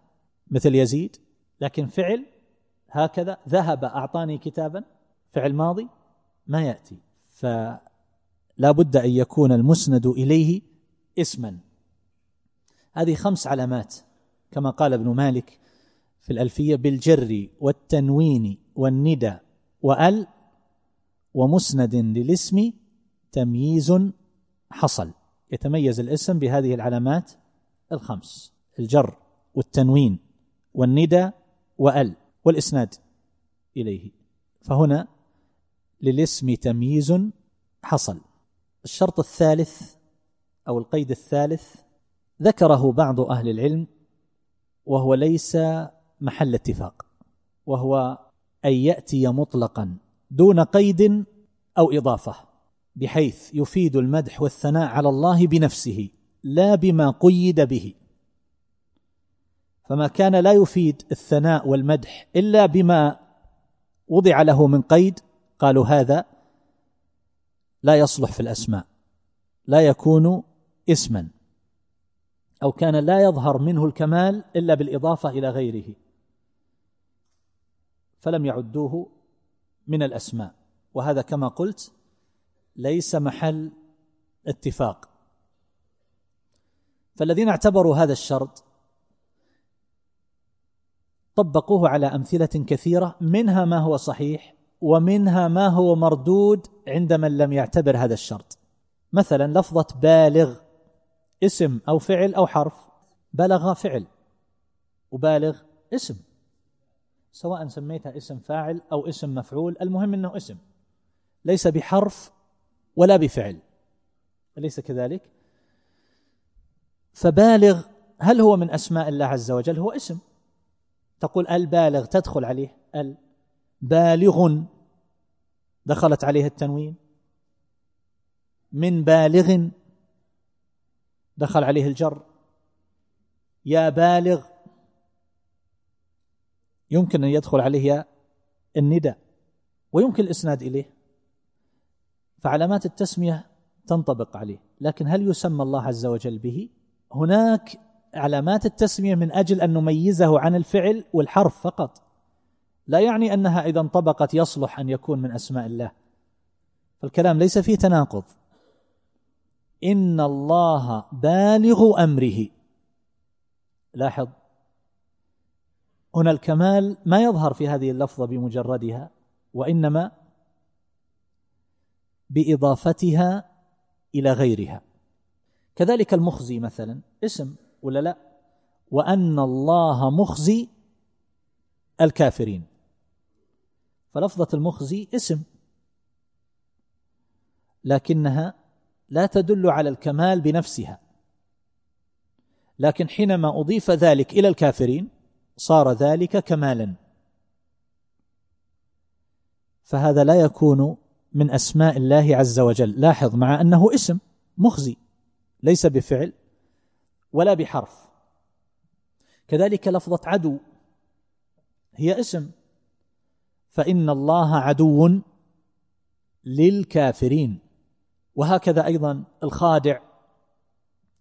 مثل يزيد. لكن فعل هكذا ذهب أعطاني كتابا فعل ماضي ما يأتي. فلا بد أن يكون المسند إليه اسما. هذه خمس علامات كما قال ابن مالك في الألفية بالجر والتنوين والندى وأل ومسند للاسم تمييز حصل. يتميز الاسم بهذه العلامات الخمس الجر والتنوين والندى وأل والإسناد إليه. فهنا للاسم تمييز حصل. الشرط الثالث أو القيد الثالث ذكره بعض أهل العلم وهو ليس محل اتفاق وهو أن يأتي مطلقا دون قيد أو إضافة. بحيث يفيد المدح والثناء على الله بنفسه لا بما قيد به. فما كان لا يفيد الثناء والمدح إلا بما وضع له من قيد قالوا هذا لا يصلح في الأسماء لا يكون اسما أو كان لا يظهر منه الكمال إلا بالإضافة إلى غيره. فلم يعدوه من الأسماء. وهذا كما قلت ليس محل اتفاق. فالذين اعتبروا هذا الشرط طبقوه على أمثلة كثيرة منها ما هو صحيح ومنها ما هو مردود عند من لم يعتبر هذا الشرط. مثلا لفظة بالغ اسم أو فعل أو حرف بلغ فعل وبالغ اسم سواء سميتها اسم فاعل أو اسم مفعول المهم إنه اسم ليس بحرف ولا بفعل. أليس كذلك؟ فبالغ هل هو من أسماء الله عز وجل؟ هو اسم. تقول البالغ تدخل عليه البالغ دخلت عليه التنوين. من بالغ دخل عليه الجر. يا بالغ يمكن أن يدخل عليه النداء ويمكن الإسناد إليه. فعلامات التسمية تنطبق عليه لكن هل يسمى الله عز وجل به؟ هناك علامات التسمية من أجل أن نميزه عن الفعل والحرف فقط. لا يعني أنها إذا انطبقت يصلح أن يكون من أسماء الله. فالكلام ليس فيه تناقض. إن الله بالغ أمره. لاحظ. هنا الكمال ما يظهر في هذه اللفظة بمجردها وإنما بإضافتها إلى غيرها. كذلك المخزي مثلا اسم ولا لا؟ وأن الله مخزي الكافرين. فلفظة المخزي اسم لكنها لا تدل على الكمال بنفسها. لكن حينما أضيف ذلك إلى الكافرين صار ذلك كمالا. فهذا لا يكون من أسماء الله عز وجل. لاحظ مع أنه اسم مخزي ليس بفعل ولا بحرف. كذلك لفظة عدو هي اسم. فإن الله عدو للكافرين. وهكذا أيضا الخادع.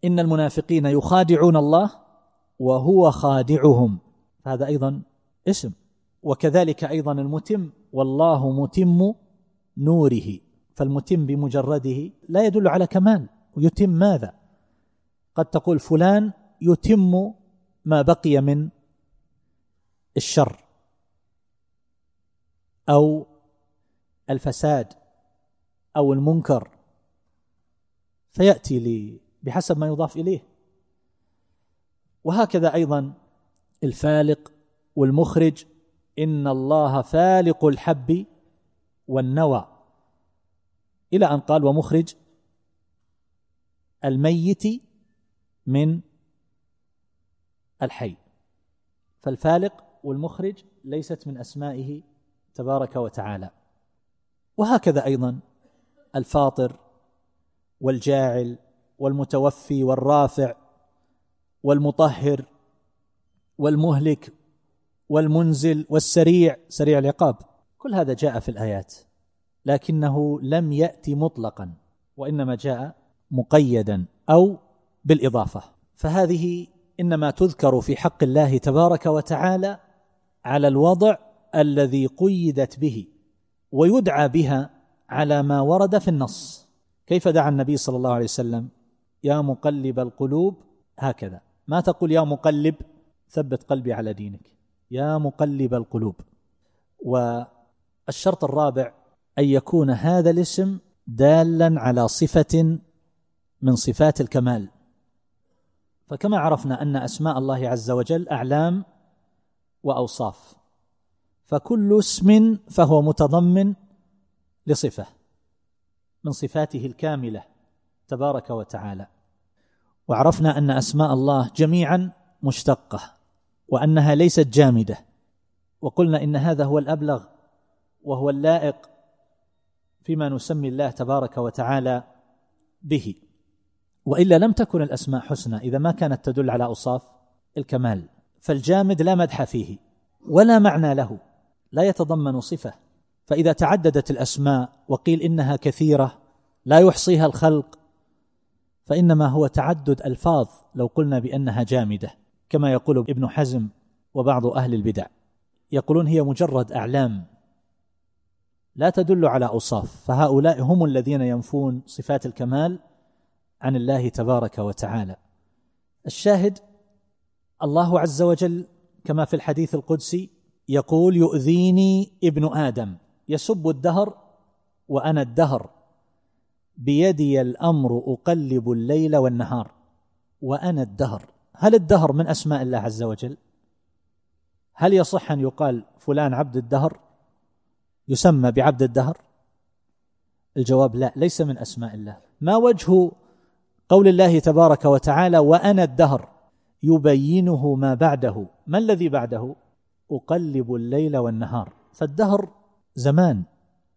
إن المنافقين يخادعون الله وهو خادعهم. هذا أيضا اسم. وكذلك أيضا المتم. والله متم نوره فالمتم بمجرده لا يدل على كمال. ويتم ماذا؟ قد تقول فلان يتم ما بقي من الشر أو الفساد أو المنكر. فيأتي بحسب ما يضاف إليه. وهكذا أيضا الفالق والمخرج. إن الله فالق الحب والنوى. إلى أن قال ومخرج الميت من الحي. فالفالق والمخرج ليست من أسمائه تبارك وتعالى. وهكذا أيضا الفاطر والجاعل والمتوفي والرافع والمطهر والمهلك والمنزل والسريع سريع العقاب. كل هذا جاء في الآيات لكنه لم يأتي مطلقا وإنما جاء مقيدا أو بالإضافة. فهذه إنما تذكر في حق الله تبارك وتعالى على الوضع الذي قيدت به ويدعى بها على ما ورد في النص. كيف دعا النبي صلى الله عليه وسلم؟ يا مقلب القلوب هكذا. ما تقول يا مقلب؟ ثبت قلبي على دينك. يا مقلب القلوب. والشرط الرابع أن يكون هذا الاسم دالا على صفة من صفات الكمال. فكما عرفنا أن أسماء الله عز وجل أعلام وأوصاف فكل اسم فهو متضمن لصفة من صفاته الكاملة تبارك وتعالى. وعرفنا أن أسماء الله جميعا مشتقة وأنها ليست جامدة وقلنا إن هذا هو الأبلغ وهو اللائق فيما نسمي الله تبارك وتعالى به. وإلا لم تكن الأسماء حسنى إذا ما كانت تدل على أوصاف الكمال. فالجامد لا مدح فيه ولا معنى له لا يتضمن صفة. فإذا تعددت الأسماء وقيل إنها كثيرة لا يحصيها الخلق فإنما هو تعدد ألفاظ لو قلنا بأنها جامدة كما يقول ابن حزم وبعض أهل البدع. يقولون هي مجرد أعلام. لا تدل على أوصاف. فهؤلاء هم الذين ينفون صفات الكمال عن الله تبارك وتعالى. الشاهد الله عز وجل كما في الحديث القدسي يقول يؤذيني ابن آدم. يسب الدهر وأنا الدهر. بيدي الأمر أقلب الليل والنهار وأنا الدهر. هل الدهر من أسماء الله عز وجل؟ هل يصح أن يقال فلان عبد الدهر؟ يسمى بعبد الدهر؟ الجواب لا ليس من أسماء الله. ما وجه قول الله تبارك وتعالى وأنا الدهر؟ يبينه ما بعده. ما الذي بعده؟ أقلب الليل والنهار. فالدهر زمان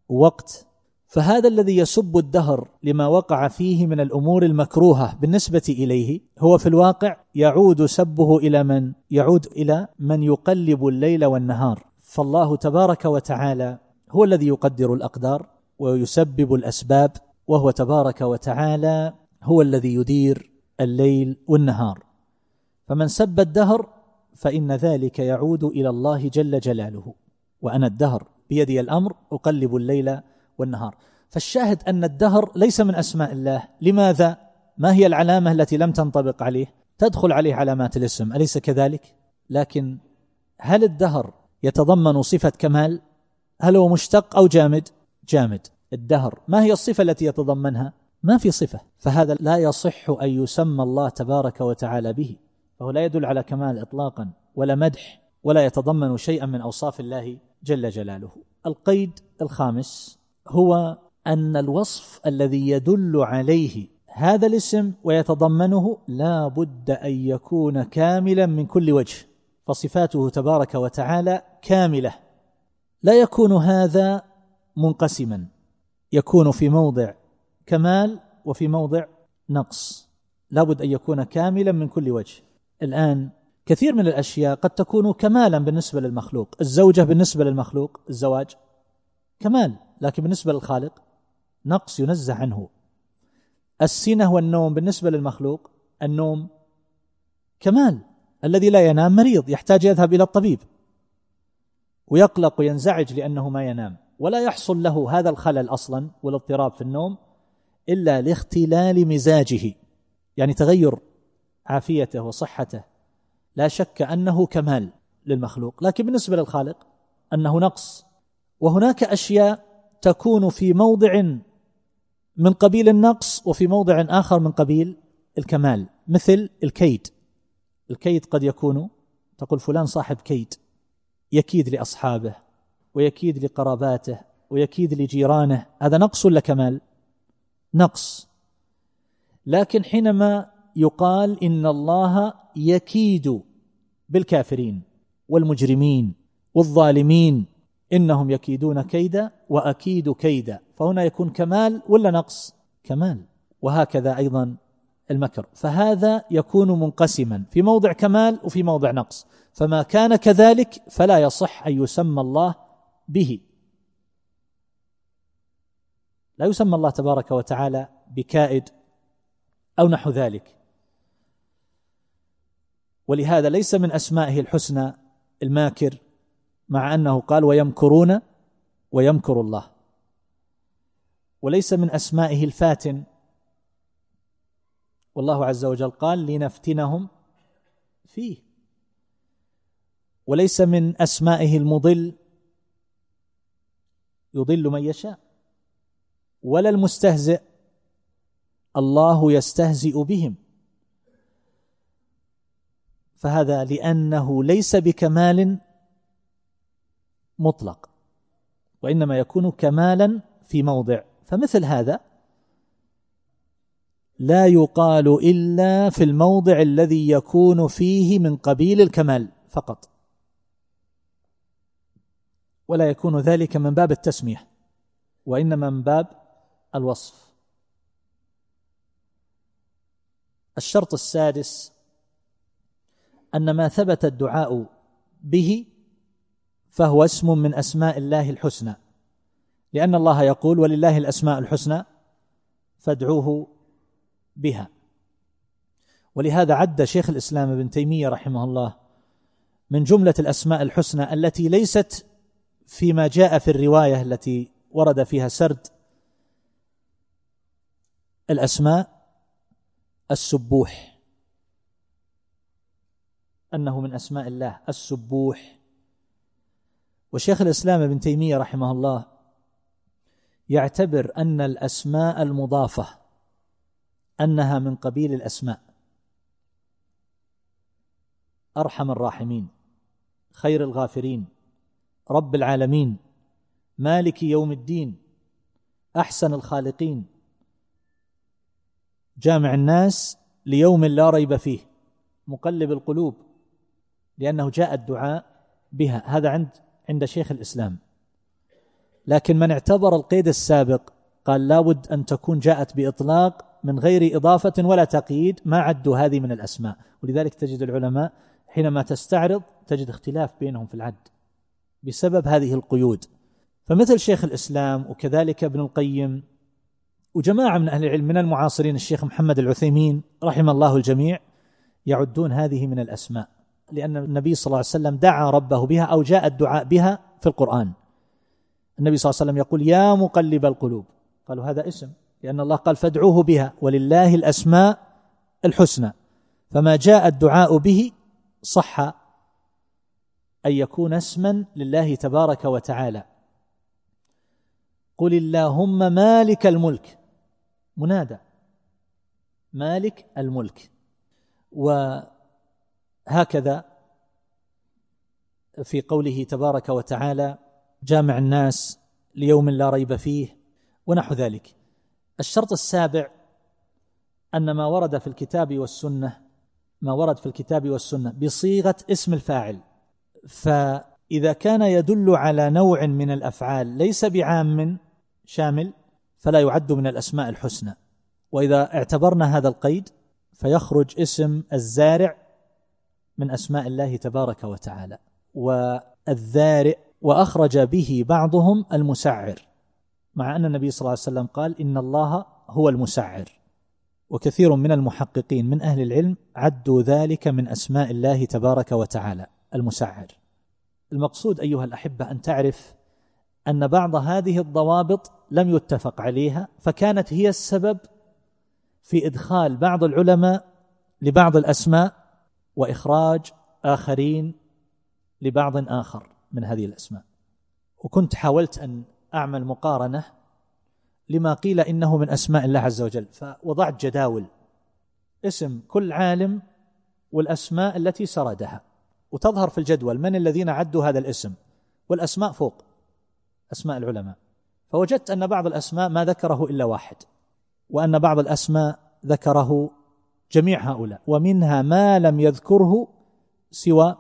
وقت. فهذا الذي يسب الدهر لما وقع فيه من الأمور المكروهة بالنسبة إليه هو في الواقع يعود سبه إلى من؟ يعود إلى من يقلب الليل والنهار. فالله تبارك وتعالى هو الذي يقدر الأقدار ويسبب الأسباب وهو تبارك وتعالى هو الذي يدير الليل والنهار. فمن سب الدهر فإن ذلك يعود إلى الله جل جلاله. وأنا الدهر بيدي الأمر أقلب الليل والنهار. فالشاهد أن الدهر ليس من أسماء الله. لماذا؟ ما هي العلامة التي لم تنطبق عليه؟ تدخل عليه علامات الاسم أليس كذلك؟ لكن هل الدهر يتضمن صفة كمال؟ هل هو مشتق أو جامد؟ جامد. الدهر. ما هي الصفة التي يتضمنها؟ ما في صفة. فهذا لا يصح أن يسمى الله تبارك وتعالى به. فهو لا يدل على كمال اطلاقا ولا مدح ولا يتضمن شيئا من أوصاف الله جل جلاله. القيد الخامس هو أن الوصف الذي يدل عليه هذا الاسم ويتضمنه لا بد أن يكون كاملا من كل وجه. فصفاته تبارك وتعالى كاملة. لا يكون هذا منقسما. يكون في موضع كمال وفي موضع نقص. لابد أن يكون كاملا من كل وجه. الآن كثير من الأشياء قد تكون كمالا بالنسبة للمخلوق. الزوجة بالنسبة للمخلوق الزواج كمال لكن بالنسبة للخالق نقص ينزه عنه. السنة والنوم بالنسبة للمخلوق النوم كمال. الذي لا ينام مريض يحتاج يذهب إلى الطبيب. ويقلق وينزعج لأنه ما ينام. ولا يحصل له هذا الخلل أصلا والاضطراب في النوم إلا لاختلال مزاجه يعني تغير عافيته وصحته. لا شك أنه كمال للمخلوق. لكن بالنسبة للخالق أنه نقص. وهناك أشياء تكون في موضع من قبيل النقص وفي موضع آخر من قبيل الكمال مثل الكيد. الكيد قد يكون تقول فلان صاحب كيد. يكيد لأصحابه ويكيد لقراباته ويكيد لجيرانه. هذا نقص ولا كمال؟ نقص. لكن حينما يقال إن الله يكيد بالكافرين والمجرمين والظالمين إنهم يكيدون كيدا وأكيد كيدا فهنا يكون كمال ولا نقص؟ كمال. وهكذا أيضا المكر. فهذا يكون منقسما في موضع كمال وفي موضع نقص. فما كان كذلك فلا يصح أن يسمى الله به. لا يسمى الله تبارك وتعالى بكائد أو نحو ذلك. ولهذا ليس من أسمائه الحسنى الماكر مع أنه قال ويمكرون ويمكر الله. وليس من أسمائه الفاتن والله عز وجل قال لنفتنهم فيه. وليس من أسمائه المضل يضل من يشاء ولا المستهزئ الله يستهزئ بهم. فهذا لأنه ليس بكمال مطلق وإنما يكون كمالا في موضع. فمثل هذا لا يقال إلا في الموضع الذي يكون فيه من قبيل الكمال فقط. ولا يكون ذلك من باب التسمية وإنما من باب الوصف. الشرط السادس أن ما ثبت الدعاء به فهو اسم من أسماء الله الحسنى. لأن الله يقول ولله الأسماء الحسنى فادعوه بها. ولهذا عد شيخ الإسلام ابن تيمية رحمه الله من جملة الأسماء الحسنى التي ليست فيما جاء في الرواية التي ورد فيها سرد الأسماء السبوح أنه من أسماء الله السبوح. وشيخ الإسلام ابن تيمية رحمه الله يعتبر أن الأسماء المضافة أنها من قبيل الأسماء. أرحم الراحمين خير الغافرين رب العالمين مالك يوم الدين أحسن الخالقين. جامع الناس ليوم لا ريب فيه مقلب القلوب لأنه جاء الدعاء بها. هذا عند عند شيخ الإسلام. لكن من اعتبر القيد السابق قال لابد أن تكون جاءت بإطلاق من غير إضافة ولا تقييد ما عدوا هذه من الأسماء. ولذلك تجد العلماء حينما تستعرض تجد اختلاف بينهم في العد بسبب هذه القيود. فمثل شيخ الإسلام وكذلك ابن القيم وجماعة من أهل العلم من المعاصرين الشيخ محمد العثيمين رحم الله الجميع يعدون هذه من الأسماء لأن النبي صلى الله عليه وسلم دعا ربه بها أو جاء الدعاء بها في القرآن. النبي صلى الله عليه وسلم يقول يا مقلب القلوب. قالوا هذا اسم. لأن الله قال فادعوه بها ولله الأسماء الحسنى. فما جاء الدعاء به صح أن يكون اسما لله تبارك وتعالى. قل اللهم مالك الملك. منادى. مالك الملك. وهكذا في قوله تبارك وتعالى جامع الناس ليوم لا ريب فيه ونحو ذلك. الشرط السابع أن ما ورد في الكتاب والسنة ما ورد في الكتاب والسنة بصيغة اسم الفاعل. فإذا كان يدل على نوع من الأفعال ليس بعام شامل فلا يعد من الأسماء الحسنى. وإذا اعتبرنا هذا القيد فيخرج اسم الزارع من أسماء الله تبارك وتعالى والذارئ وأخرج به بعضهم المسعر. مع أن النبي صلى الله عليه وسلم قال إن الله هو المسعر. وكثير من المحققين من أهل العلم عدوا ذلك من أسماء الله تبارك وتعالى المسعر. المقصود أيها الأحبة أن تعرف أن بعض هذه الضوابط لم يتفق عليها فكانت هي السبب في إدخال بعض العلماء لبعض الأسماء وإخراج آخرين لبعض آخر من هذه الأسماء. وكنت حاولت أن أعمل مقارنة لما قيل إنه من أسماء الله عز وجل فوضعت جداول اسم كل عالم والأسماء التي سردها وتظهر في الجدول من الذين عدوا هذا الاسم والأسماء فوق أسماء العلماء. فوجدت أن بعض الأسماء ما ذكره إلا واحد وأن بعض الأسماء ذكره جميع هؤلاء ومنها ما لم يذكره سوى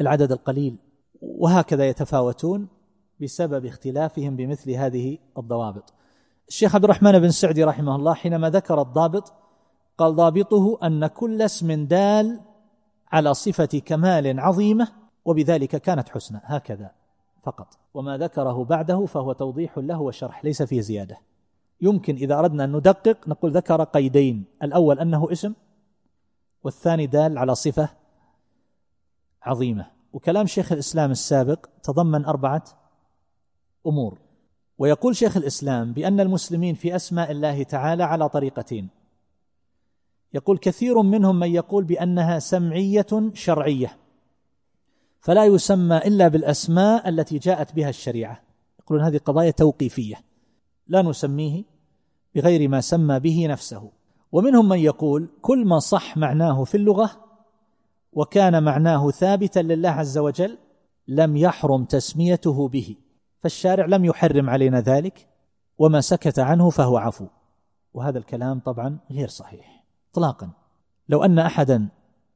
العدد القليل وهكذا يتفاوتون بسبب اختلافهم بمثل هذه الضوابط. الشيخ عبد الرحمن بن سعدي رحمه الله حينما ذكر الضابط قال ضابطه أن كل اسم دال على صفة كمال عظيمة وبذلك كانت حسنى هكذا فقط. وما ذكره بعده فهو توضيح له وشرح ليس فيه زيادة. يمكن إذا أردنا أن ندقق نقول ذكر قيدين الأول أنه اسم والثاني دال على صفة عظيمة. وكلام شيخ الإسلام السابق تضمن أربعة أمور. ويقول شيخ الإسلام بأن المسلمين في أسماء الله تعالى على طريقتين. يقول كثير منهم من يقول بأنها سمعية شرعية فلا يسمى إلا بالأسماء التي جاءت بها الشريعة. يقولون هذه قضايا توقيفية لا نسميه بغير ما سمى به نفسه. ومنهم من يقول كل ما صح معناه في اللغة وكان معناه ثابتا لله عز وجل لم يحرم تسميته به. فالشارع لم يحرم علينا ذلك وما سكت عنه فهو عفو. وهذا الكلام طبعا غير صحيح. اطلاقا. لو أن احدا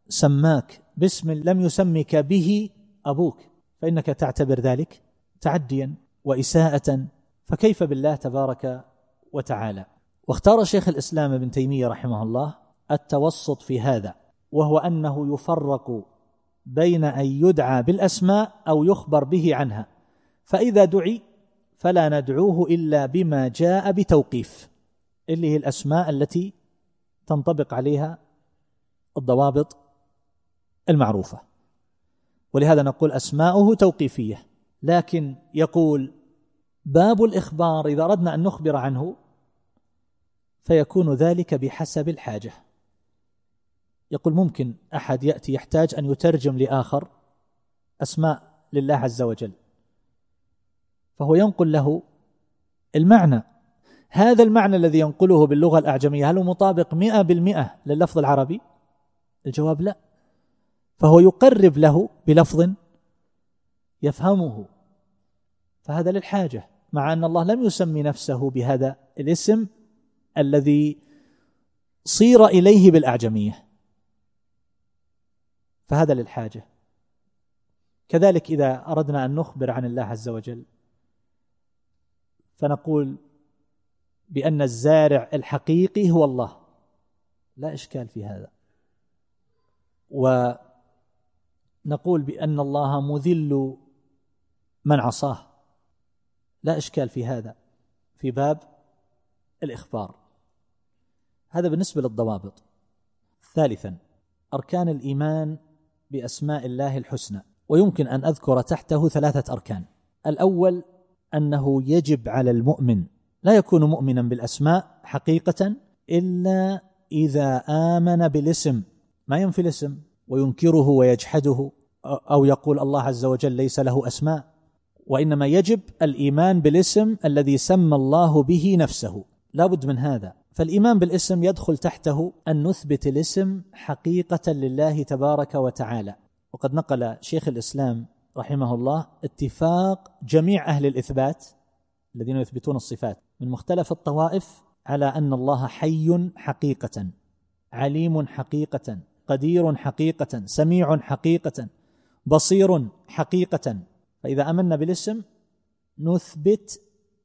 سماك باسم لم يسمك به أبوك فإنك تعتبر ذلك تعديا وإساءة فكيف بالله تبارك وتعالى؟ واختار شيخ الإسلام ابن تيمية رحمه الله التوسط في هذا وهو أنه يفرق بين أن يدعى بالأسماء أو يخبر به عنها. فإذا دعي فلا ندعوه إلا بما جاء بتوقيف. اللي هي الأسماء التي تنطبق عليها الضوابط المعروفة. ولهذا نقول أسماؤه توقيفية. لكن يقول باب الإخبار إذا أردنا أن نخبر عنه فيكون ذلك بحسب الحاجة. يقول ممكن أحد يأتي يحتاج أن يترجم لآخر أسماء لله عز وجل. فهو ينقل له المعنى. هذا المعنى الذي ينقله باللغة الأعجمية هل هو مطابق مئة بالمئة لللفظ العربي؟ الجواب لا. فهو يقرب له بلفظ يفهمه. فهذا للحاجة مع أن الله لم يسمي نفسه بهذا الاسم الذي صير إليه بالأعجمية. فهذا للحاجة. كذلك إذا أردنا أن نخبر عن الله عز وجل فنقول بأن الزارع الحقيقي هو الله. لا إشكال في هذا. ونقول بأن الله مذل من عصاه. لا إشكال في هذا. في باب الإخبار. هذا بالنسبة للضوابط. ثالثا أركان الإيمان بأسماء الله الحسنى. ويمكن أن أذكر تحته ثلاثة أركان. الأول أنه يجب على المؤمن لا يكون مؤمنا بالأسماء حقيقة إلا إذا آمن بالاسم. ما ينفي الاسم وينكره ويجحده أو يقول الله عز وجل ليس له أسماء. وإنما يجب الإيمان بالاسم الذي سمى الله به نفسه. لا بد من هذا. فالإيمان بالاسم يدخل تحته أن نثبت الاسم حقيقة لله تبارك وتعالى. وقد نقل شيخ الإسلام رحمه الله اتفاق جميع أهل الإثبات الذين يثبتون الصفات من مختلف الطوائف على أن الله حي حقيقة عليم حقيقة قدير حقيقة سميع حقيقة بصير حقيقة. فإذا أمنا بالاسم نثبت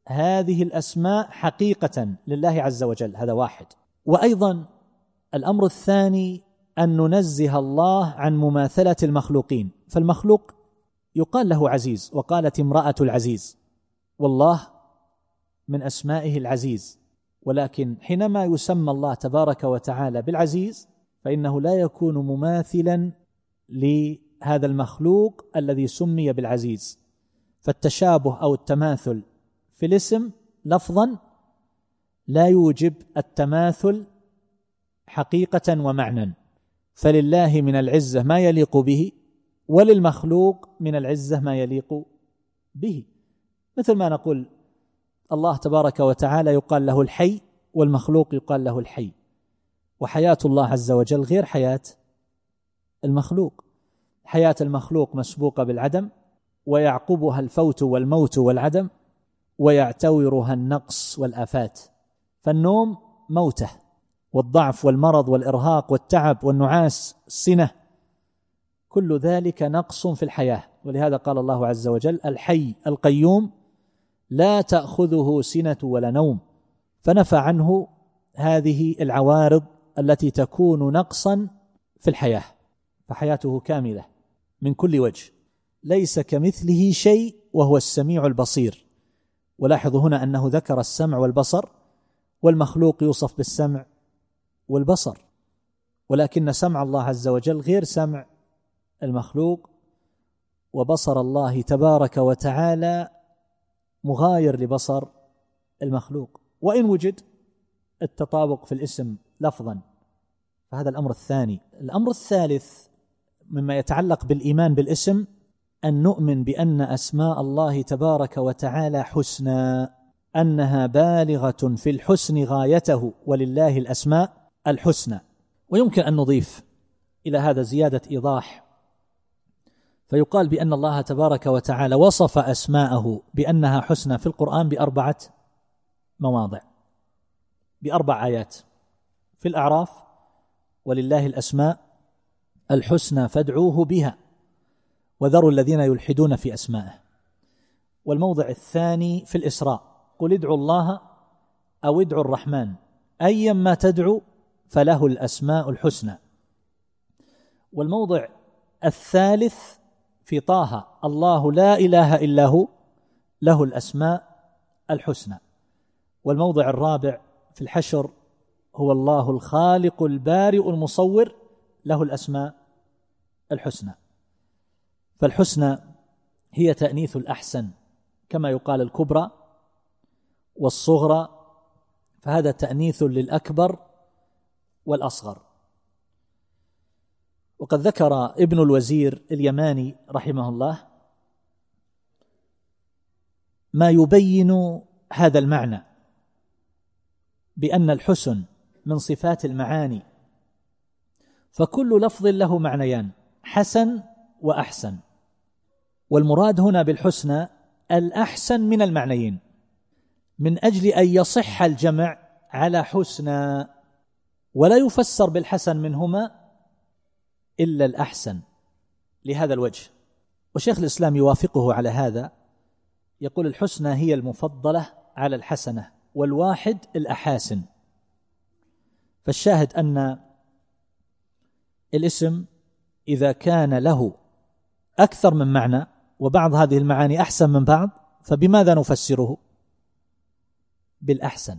هذه الأسماء حقيقة لله عز وجل هذا واحد. وأيضا الأمر الثاني أن ننزه الله عن مماثلة المخلوقين. فالمخلوق يقال له عزيز وقالت امرأة العزيز. والله من أسمائه العزيز. ولكن حينما يسمى الله تبارك وتعالى بالعزيز فإنه لا يكون مماثلا لهذا المخلوق الذي سمي بالعزيز. فالتشابه أو التماثل في الاسم لفظا لا يوجب التماثل حقيقة ومعنى فلله من العزة ما يليق به وللمخلوق من العزة ما يليق به. مثل ما نقول الله تبارك وتعالى يقال له الحي والمخلوق يقال له الحي. وحياة الله عز وجل غير حياة المخلوق. حياة المخلوق مسبوقة بالعدم ويعقبها الفوت والموت والعدم ويعتورها النقص والآفات. فالنوم موته والضعف والمرض والإرهاق والتعب والنعاس السنة كل ذلك نقص في الحياة. ولهذا قال الله عز وجل الحي القيوم لا تأخذه سنة ولا نوم. فنفى عنه هذه العوارض التي تكون نقصا في الحياة. فحياته كاملة من كل وجه. ليس كمثله شيء وهو السميع البصير. ولاحظوا هنا أنه ذكر السمع والبصر والمخلوق يوصف بالسمع والبصر. ولكن سمع الله عز وجل غير سمع المخلوق وبصر الله تبارك وتعالى مغاير لبصر المخلوق. وإن وجد التطابق في الاسم لفظا فهذا الأمر الثاني. الأمر الثالث مما يتعلق بالإيمان بالاسم أن نؤمن بأن أسماء الله تبارك وتعالى حسنى أنها بالغة في الحسن غايته ولله الأسماء الحسنى. ويمكن أن نضيف إلى هذا زيادة إيضاح فيقال بأن الله تبارك وتعالى وصف أسماءه بأنها حسنى في القرآن بأربعة مواضع بأربع آيات في الأعراف ولله الأسماء الحسنى فادعوه بها وذروا الذين يلحدون في أسمائه. والموضع الثاني في الإسراء قل ادعوا الله أو ادعوا الرحمن أيا ما تدعو فله الأسماء الحسنى. والموضع الثالث في طه الله لا إله إلا هو له الأسماء الحسنى. والموضع الرابع في الحشر هو الله الخالق البارئ المصور له الأسماء الحسنى. فالحسنى هي تأنيث الأحسن كما يقال الكبرى والصغرى فهذا تأنيث للأكبر والأصغر. وقد ذكر ابن الوزير اليماني رحمه الله ما يبين هذا المعنى بأن الحسن من صفات المعاني فكل لفظ له معنيان حسن وأحسن. والمراد هنا بالحسنى الأحسن من المعنيين من أجل أن يصح الجمع على حسنى ولا يفسر بالحسن منهما إلا الأحسن لهذا الوجه. وشيخ الإسلام يوافقه على هذا. يقول الحسنى هي المفضلة على الحسنة والواحد الأحاسن. فالشاهد أن الاسم إذا كان له أكثر من معنى وبعض هذه المعاني أحسن من بعض فبماذا نفسره؟ بالأحسن.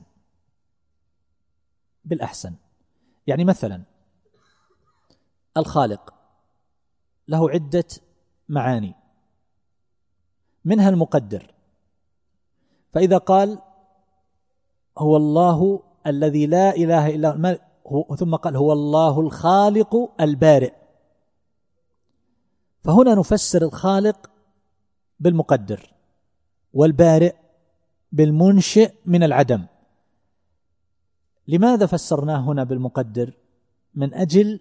بالأحسن. يعني مثلا الخالق له عدة معاني. منها المقدر. فإذا قال هو الله الذي لا إله إلا هو ثم قال هو الله الخالق البارئ. فهنا نفسر الخالق بالمقدر والبارئ بالمنشئ من العدم. لماذا فسرناه هنا بالمقدر؟ من أجل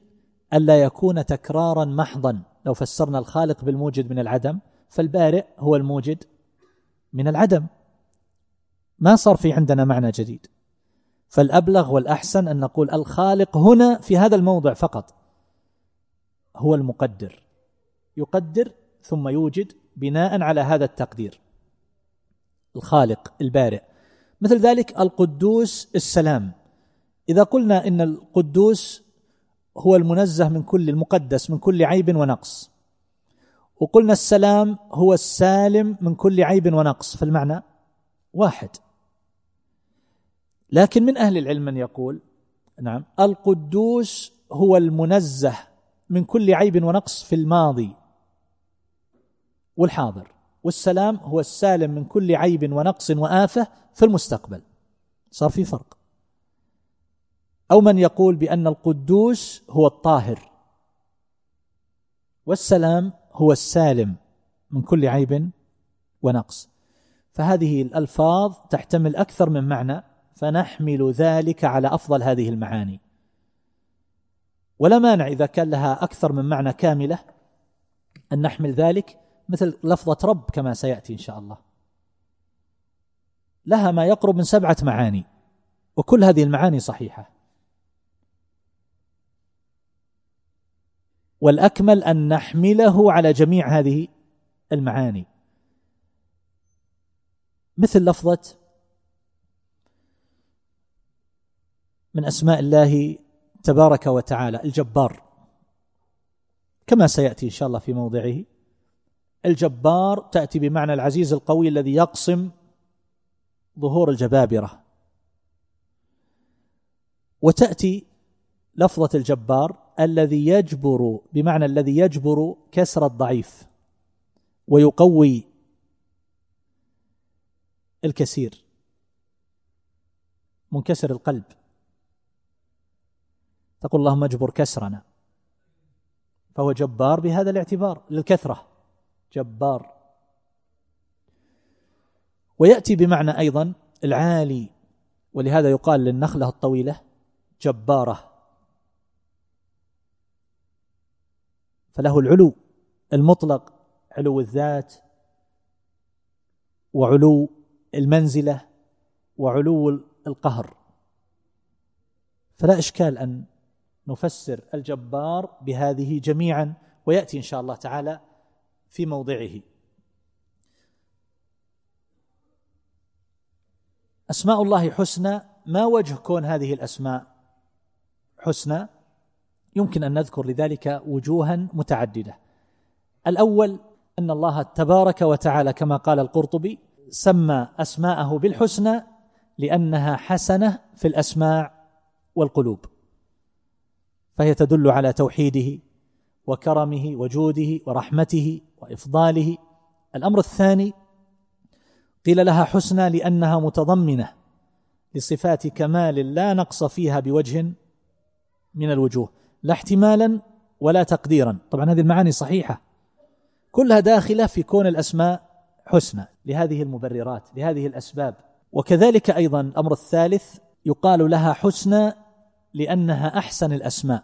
ألا يكون تكرارا محضا. لو فسرنا الخالق بالموجد من العدم فالبارئ هو الموجد من العدم. ما صار في عندنا معنى جديد. فالأبلغ والأحسن أن نقول الخالق هنا في هذا الموضع فقط. هو المقدر. يقدر ثم يوجد بناء على هذا التقدير. الخالق البارئ. مثل ذلك القدوس السلام. إذا قلنا إن القدوس هو المنزه من كل المقدس من كل عيب ونقص. وقلنا السلام هو السالم من كل عيب ونقص فالمعنى واحد. لكن من أهل العلم من يقول نعم القدوس هو المنزه من كل عيب ونقص في الماضي والحاضر. والسلام هو السالم من كل عيب ونقص وآفة في المستقبل. صار في فرق. أو من يقول بأن القدوس هو الطاهر والسلام هو السالم من كل عيب ونقص. فهذه الألفاظ تحتمل أكثر من معنى فنحمل ذلك على أفضل هذه المعاني. ولا مانع إذا كان لها أكثر من معنى كاملة أن نحمل ذلك مثل لفظة رب كما سيأتي إن شاء الله. لها ما يقرب من سبعة معاني وكل هذه المعاني صحيحة. والأكمل أن نحمله على جميع هذه المعاني. مثل لفظة من أسماء الله تبارك وتعالى الجبار. كما سيأتي إن شاء الله في موضعه. الجبار تأتي بمعنى العزيز القوي الذي يقسم ظهور الجبابرة. وتأتي لفظة الجبار الذي يجبر بمعنى الذي يجبر كسر الضعيف ويقوي الكثير منكسر القلب. تقول اللهم اجبر كسرنا. فهو جبار بهذا الاعتبار للكثرة. جبار. ويأتي بمعنى أيضا العالي ولهذا يقال للنخلة الطويلة جبارة. فله العلو المطلق علو الذات وعلو المنزلة وعلو القهر. فلا إشكال أن نفسر الجبار بهذه جميعا ويأتي إن شاء الله تعالى في موضعه. أسماء الله حسنى ما وجه كون هذه الأسماء حسنى؟ يمكن أن نذكر لذلك وجوها متعددة. الأول أن الله تبارك وتعالى كما قال القرطبي سمى أسماءه بالحسنى لأنها حسنة في الأسماع والقلوب. فهي تدل على توحيده وكرمه وجوده ورحمته وإفضاله. الأمر الثاني قيل لها حسنى لأنها متضمنة لصفات كمال لا نقص فيها بوجه من الوجوه. لا احتمالا ولا تقديرا. طبعا هذه المعاني صحيحة. كلها داخلة في كون الأسماء حسنى لهذه المبررات لهذه الأسباب. وكذلك أيضا الأمر الثالث يقال لها حسنى لأنها أحسن الأسماء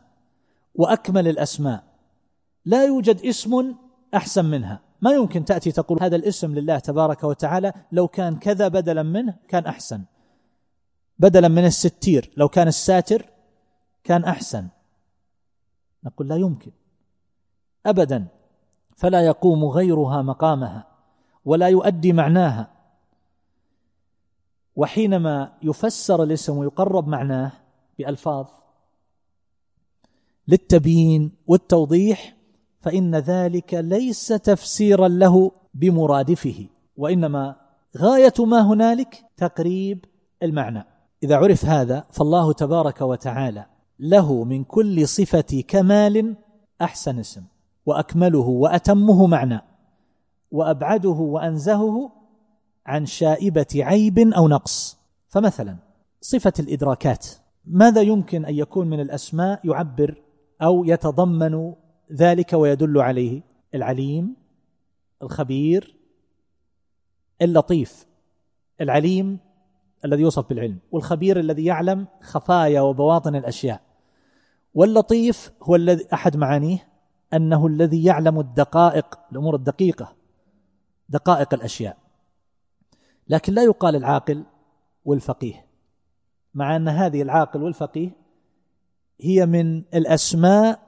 وأكمل الأسماء. لا يوجد اسم أحسن منها. ما يمكن تأتي تقول هذا الاسم لله تبارك وتعالى لو كان كذا بدلا منه كان أحسن. بدلا من الستير لو كان الساتر كان أحسن. نقول لا يمكن. ابدا فلا يقوم غيرها مقامها ولا يؤدي معناها. وحينما يفسر الاسم ويقرب معناه بألفاظ للتبيين والتوضيح فإن ذلك ليس تفسيرا له بمرادفه وإنما غاية ما هنالك تقريب المعنى. إذا عرف هذا فالله تبارك وتعالى له من كل صفة كمال أحسن اسم وأكمله وأتمه معنى وأبعده وأنزهه عن شائبة عيب أو نقص. فمثلا صفة الإدراكات. ماذا يمكن أن يكون من الأسماء يعبر أو يتضمن ذلك ويدل عليه؟ العليم الخبير اللطيف. العليم الذي يوصف بالعلم والخبير الذي يعلم خفايا وبواطن الأشياء. واللطيف هو الذي أحد معانيه أنه الذي يعلم الدقائق الأمور الدقيقة دقائق الأشياء. لكن لا يقال العاقل والفقيه مع أن هذه العاقل والفقيه هي من الأسماء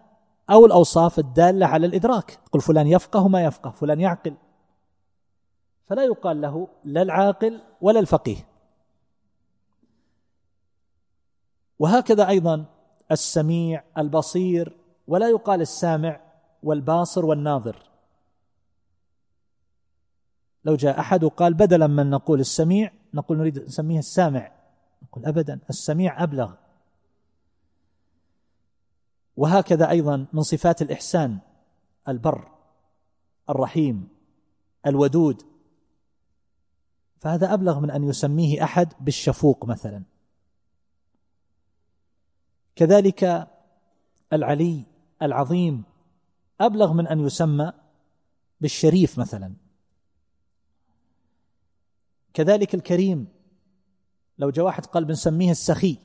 أو الأوصاف الدالة على الإدراك. قل فلان يفقه ما يفقه فلان يعقل. فلا يقال له لا العاقل ولا الفقيه. وهكذا أيضا السميع البصير ولا يقال السامع والباصر والناظر. لو جاء أحد وقال بدلا من نقول السميع نقول نريد نسميه السامع. نقول أبدا السميع أبلغ. وهكذا أيضا من صفات الإحسان البر الرحيم الودود. فهذا أبلغ من أن يسميه أحد بالشفوق مثلا. كذلك العلي العظيم أبلغ من أن يسمى بالشريف مثلا. كذلك الكريم لو جاء واحد قال بنسميه السخي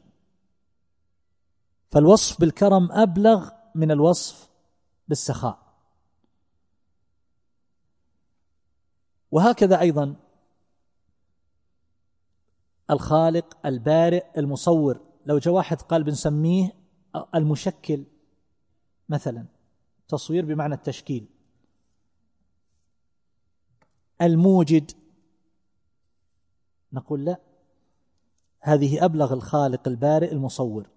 فالوصف بالكرم أبلغ من الوصف بالسخاء. وهكذا أيضا الخالق البارئ المصور لو جاء واحد قال بنسميه المشكل مثلا تصوير بمعنى التشكيل. الموجد. نقول لا هذه أبلغ الخالق البارئ المصور.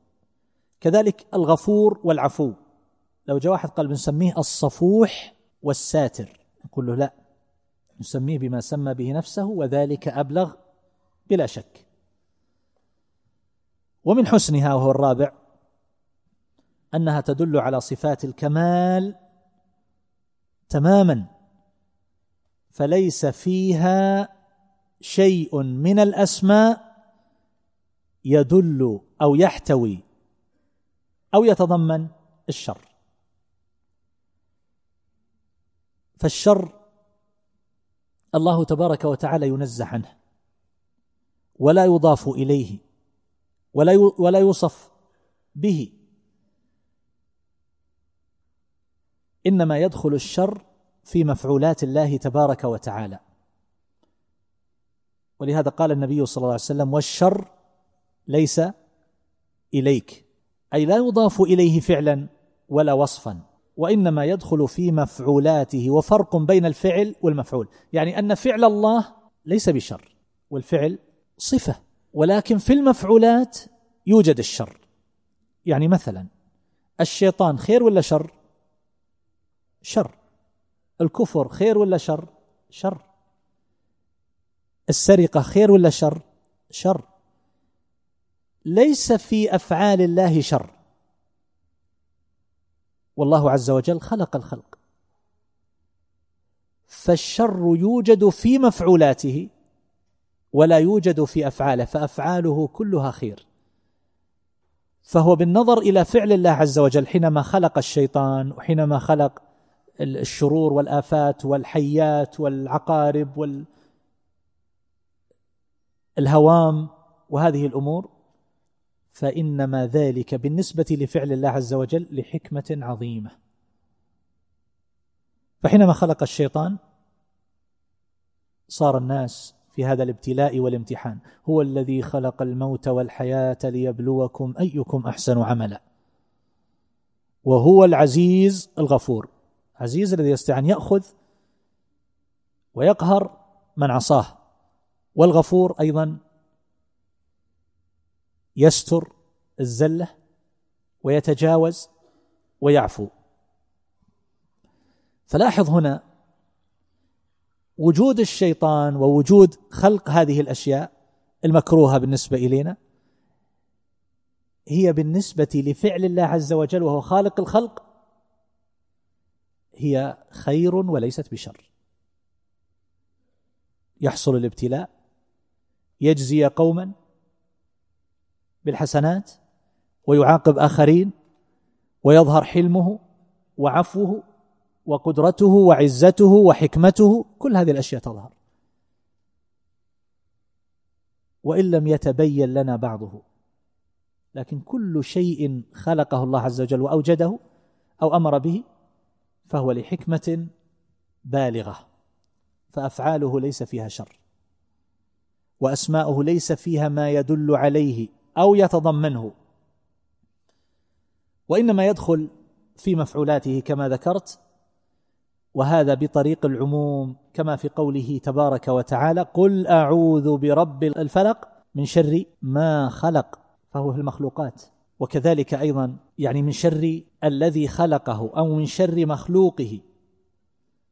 كذلك الغفور والعفو. لو جاء واحد قال بنسميه الصفوح والساتر نقول له لا نسميه بما سمى به نفسه وذلك أبلغ بلا شك. ومن حسنها وهو الرابع أنها تدل على صفات الكمال تماما فليس فيها شيء من الأسماء يدل أو يحتوي أو يتضمن الشر. فالشر الله تبارك وتعالى ينزه عنه ولا يضاف إليه. ولا ولا يوصف به. إنما يدخل الشر في مفعولات الله تبارك وتعالى. ولهذا قال النبي صلى الله عليه وسلم والشر ليس إليك. أي لا يضاف إليه فعلا ولا وصفا. وإنما يدخل في مفعولاته وفرق بين الفعل والمفعول. يعني أن فعل الله ليس بشر والفعل صفة. ولكن في المفعولات يوجد الشر. يعني مثلا الشيطان خير ولا شر؟ شر. الكفر خير ولا شر؟ شر. السرقة خير ولا شر؟ شر. ليس في أفعال الله شر. والله عز وجل خلق الخلق. فالشر يوجد في مفعولاته. ولا يوجد في أفعاله فأفعاله كلها خير. فهو بالنظر إلى فعل الله عز وجل حينما خلق الشيطان وحينما خلق الشرور والآفات والحيات والعقارب والهوام وهذه الأمور فإنما ذلك بالنسبة لفعل الله عز وجل لحكمة عظيمة. فحينما خلق الشيطان صار الناس في هذا الابتلاء والامتحان. هو الذي خلق الموت والحياة ليبلوكم أيكم أحسن عملا. وهو العزيز الغفور. عزيز الذي يستطيع أن يأخذ ويقهر من عصاه. والغفور أيضا يستر الزلة ويتجاوز ويعفو. فلاحظ هنا وجود الشيطان ووجود خلق هذه الأشياء المكروهة بالنسبة إلينا هي بالنسبة لفعل الله عز وجل وهو خالق الخلق هي خير وليست بشر. يحصل الابتلاء يجزي قوما بالحسنات ويعاقب آخرين ويظهر حلمه وعفوه وقدرته وعزته وحكمته كل هذه الأشياء تظهر. وإن لم يتبين لنا بعضه. لكن كل شيء خلقه الله عز وجل وأوجده أو أمر به فهو لحكمة بالغة. فأفعاله ليس فيها شر. وأسماؤه ليس فيها ما يدل عليه أو يتضمنه. وإنما يدخل في مفعولاته كما ذكرت وهذا بطريق العموم كما في قوله تبارك وتعالى قل أعوذ برب الفلق من شر ما خلق فهو في المخلوقات. وكذلك أيضا يعني من شر الذي خلقه أو من شر مخلوقه.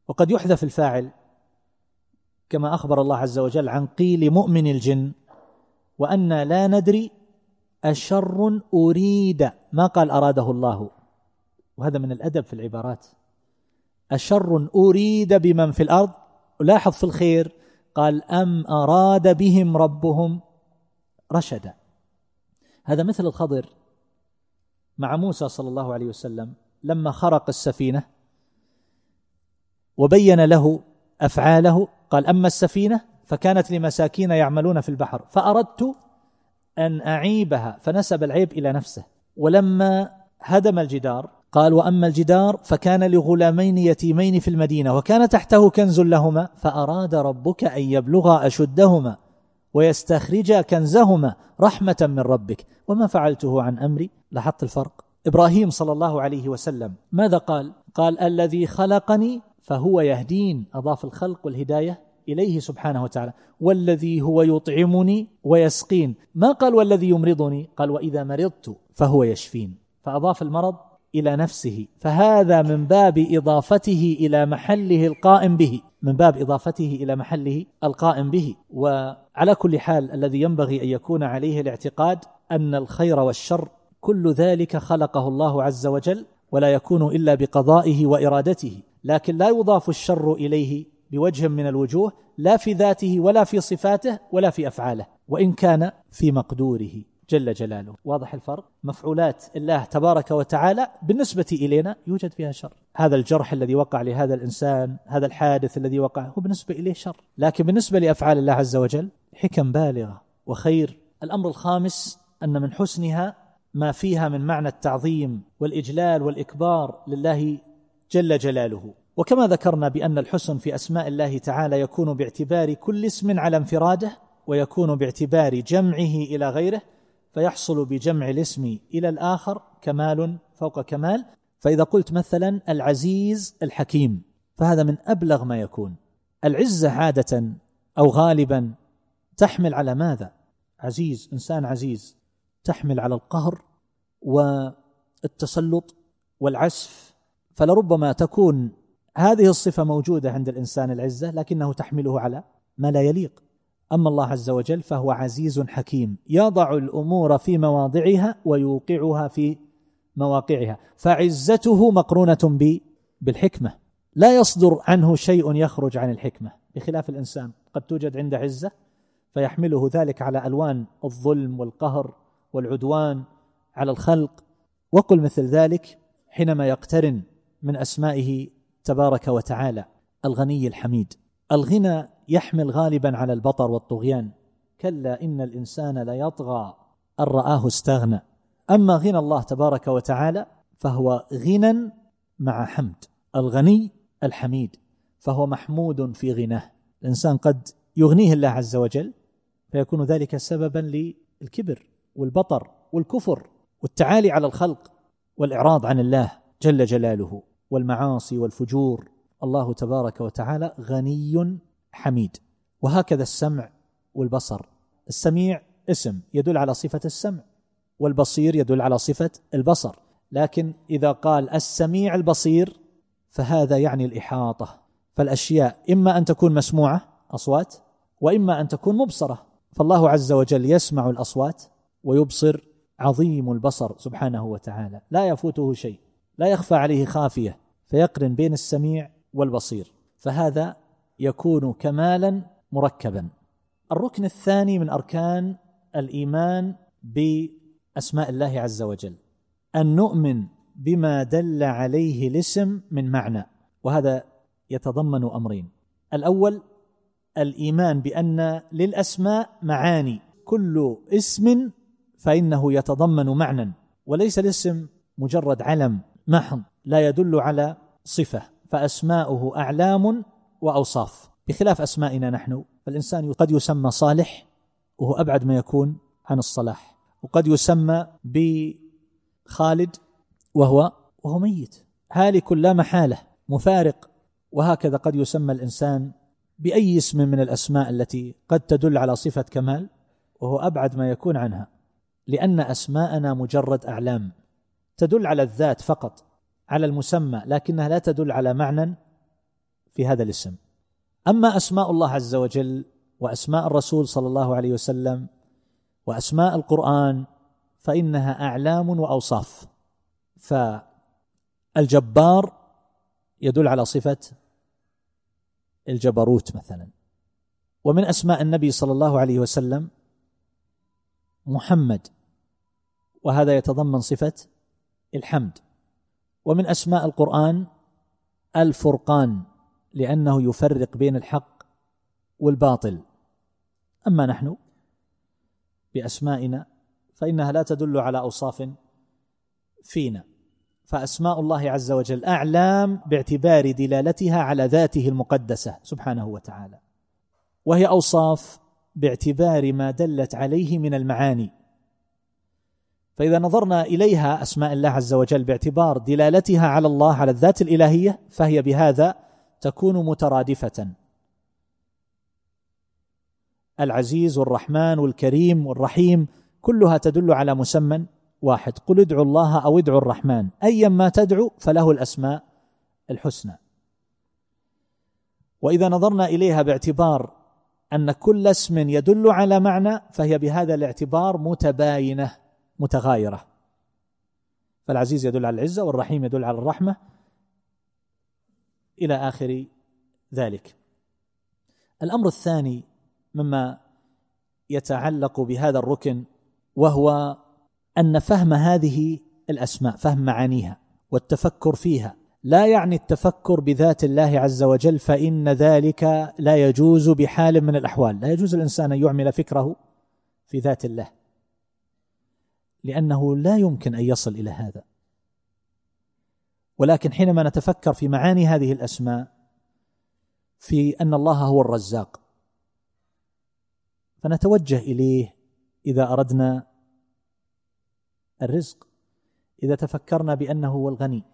وقد يحذف الفاعل كما أخبر الله عز وجل عن قيل مؤمن الجن وأن لا ندري أشر أريد ما قال أراده الله. وهذا من الأدب في العبارات. أشر أريد بمن في الأرض؟ لاحظ في الخير قال أم أراد بهم ربهم رشدا. هذا مثل الخضر مع موسى صلى الله عليه وسلم لما خرق السفينة وبين له أفعاله. قال أما السفينة فكانت لمساكين يعملون في البحر فأردت أن أعيبها فنسب العيب إلى نفسه. ولما هدم الجدار قال وأما الجدار فكان لغلامين يتيمين في المدينة وكان تحته كنز لهما فأراد ربك أن يبلغا أشدهما ويستخرجا كنزهما رحمة من ربك. وما فعلته عن أمري؟ لاحظت الفرق. إبراهيم صلى الله عليه وسلم ماذا قال؟ قال الذي خلقني فهو يهدين. أضاف الخلق والهداية إليه سبحانه وتعالى. والذي هو يطعمني ويسقين. ما قال والذي يمرضني؟ قال وإذا مرضت فهو يشفين. فأضاف المرض إلى نفسه فهذا من باب إضافته إلى محله القائم به من باب إضافته إلى محله القائم به. وعلى كل حال الذي ينبغي أن يكون عليه الاعتقاد أن الخير والشر كل ذلك خلقه الله عز وجل ولا يكون إلا بقضائه وإرادته. لكن لا يضاف الشر إليه بوجه من الوجوه لا في ذاته ولا في صفاته ولا في أفعاله وإن كان في مقدوره. جل جلاله. واضح الفرق؟ مفعولات الله تبارك وتعالى بالنسبة إلينا يوجد فيها شر. هذا الجرح الذي وقع لهذا الإنسان هذا الحادث الذي وقع هو بالنسبة إليه شر. لكن بالنسبة لأفعال الله عز وجل حكم بالغة وخير. الأمر الخامس أن من حسنها ما فيها من معنى التعظيم والإجلال والإكبار لله جل جلاله. وكما ذكرنا بأن الحسن في أسماء الله تعالى يكون باعتبار كل اسم على انفراده ويكون باعتبار جمعه إلى غيره. فيحصل بجمع الاسم إلى الآخر كمال فوق كمال. فإذا قلت مثلا العزيز الحكيم فهذا من أبلغ ما يكون. العزه عادة أو غالبا تحمل على ماذا؟ عزيز إنسان عزيز تحمل على القهر والتسلط والعسف فلربما تكون هذه الصفة موجودة عند الإنسان العزة لكنه تحمله على ما لا يليق. أما الله عز وجل فهو عزيز حكيم يضع الأمور في مواضعها ويوقعها في مواقعها فعزته مقرونة بالحكمة. لا يصدر عنه شيء يخرج عن الحكمة. بخلاف الإنسان قد توجد عنده عزة فيحمله ذلك على ألوان الظلم والقهر والعدوان على الخلق. وقل مثل ذلك حينما يقترن من أسمائه تبارك وتعالى الغني الحميد. الغنى يحمل غالبا على البطر والطغيان. كلا إن الإنسان ليطغى أن رآه استغنى. أما غنى الله تبارك وتعالى فهو غنى مع حمد. الغني الحميد فهو محمود في غناه. الإنسان قد يغنيه الله عز وجل فيكون ذلك سببا للكبر والبطر والكفر والتعالي على الخلق والإعراض عن الله جل جلاله والمعاصي والفجور. الله تبارك وتعالى غني حميد. وهكذا السمع والبصر. السميع اسم يدل على صفة السمع والبصير يدل على صفة البصر. لكن إذا قال السميع البصير فهذا يعني الإحاطة. فالأشياء إما أن تكون مسموعة أصوات وإما أن تكون مبصرة. فالله عز وجل يسمع الأصوات ويبصر عظيم البصر سبحانه وتعالى. لا يفوته شيء لا يخفى عليه خافية فيقرن بين السميع والبصير. فهذا يكون كمالا مركبا. الركن الثاني من أركان الإيمان بأسماء الله عز وجل. أن نؤمن بما دل عليه الاسم من معنى وهذا يتضمن أمرين. الأول الإيمان بأن للأسماء معاني. كل اسم فإنه يتضمن معنى وليس الاسم مجرد علم محض لا يدل على صفة فأسماؤه أعلام وأوصاف. بخلاف أسمائنا نحن فالإنسان قد يسمى صالح وهو أبعد ما يكون عن الصلاح. وقد يسمى بخالد وهو وهو ميت. هالك لا محالة مفارق. وهكذا قد يسمى الإنسان بأي اسم من الأسماء التي قد تدل على صفة كمال وهو أبعد ما يكون عنها. لأن أسماءنا مجرد أعلام تدل على الذات فقط على المسمى لكنها لا تدل على معنى في هذا الاسم. أما أسماء الله عز وجل وأسماء الرسول صلى الله عليه وسلم وأسماء القرآن فإنها أعلام وأوصاف. فالجبار يدل على صفة الجبروت مثلا. ومن أسماء النبي صلى الله عليه وسلم محمد وهذا يتضمن صفة الحمد. ومن أسماء القرآن الفرقان. لأنه يفرق بين الحق والباطل. أما نحن بأسمائنا فإنها لا تدل على أوصاف فينا. فأسماء الله عز وجل أعلام باعتبار دلالتها على ذاته المقدسة سبحانه وتعالى. وهي أوصاف باعتبار ما دلت عليه من المعاني. فإذا نظرنا إليها أسماء الله عز وجل باعتبار دلالتها على الله على الذات الإلهية فهي بهذا تكون مترادفة. العزيز والرحمن والكريم والرحيم كلها تدل على مسمى واحد. قل ادعوا الله أو ادعوا الرحمن. ايا ما تدعو فله الأسماء الحسنى. وإذا نظرنا إليها باعتبار أن كل اسم يدل على معنى فهي بهذا الاعتبار متباينة متغايرة. فالعزيز يدل على العزة والرحيم يدل على الرحمة. إلى آخر ذلك. الأمر الثاني مما يتعلق بهذا الركن وهو أن فهم هذه الأسماء فهم معانيها والتفكر فيها. لا يعني التفكر بذات الله عز وجل فإن ذلك لا يجوز بحال من الأحوال. لا يجوز الإنسان أن يعمل فكره في ذات الله لأنه لا يمكن أن يصل إلى هذا. ولكن حينما نتفكر في معاني هذه الأسماء في أن الله هو الرزاق فنتوجه إليه إذا أردنا الرزق إذا تفكرنا بأنه هو الغني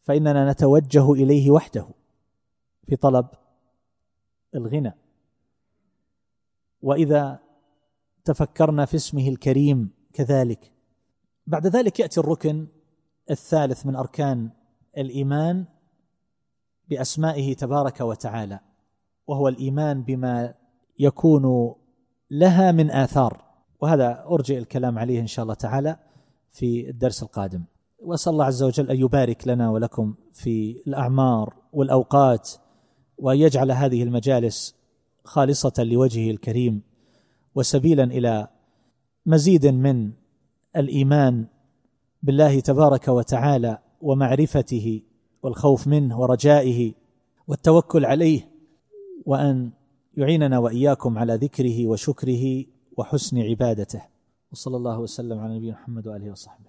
فإننا نتوجه إليه وحده في طلب الغنى. وإذا تفكرنا في اسمه الكريم كذلك بعد ذلك يأتي الركن الثالث من أركان الإيمان بأسمائه تبارك وتعالى وهو الإيمان بما يكون لها من آثار. وهذا أرجئ الكلام عليه إن شاء الله تعالى في الدرس القادم. وأسأل الله عز وجل أن يبارك لنا ولكم في الأعمار والأوقات وان يجعل هذه المجالس خالصة لوجهه الكريم وسبيلا إلى مزيد من الإيمان بالله تبارك وتعالى ومعرفته والخوف منه ورجائه والتوكل عليه وأن يعيننا وإياكم على ذكره وشكره وحسن عبادته. وصلى الله وسلم على نبينا محمد وآله وصحبه.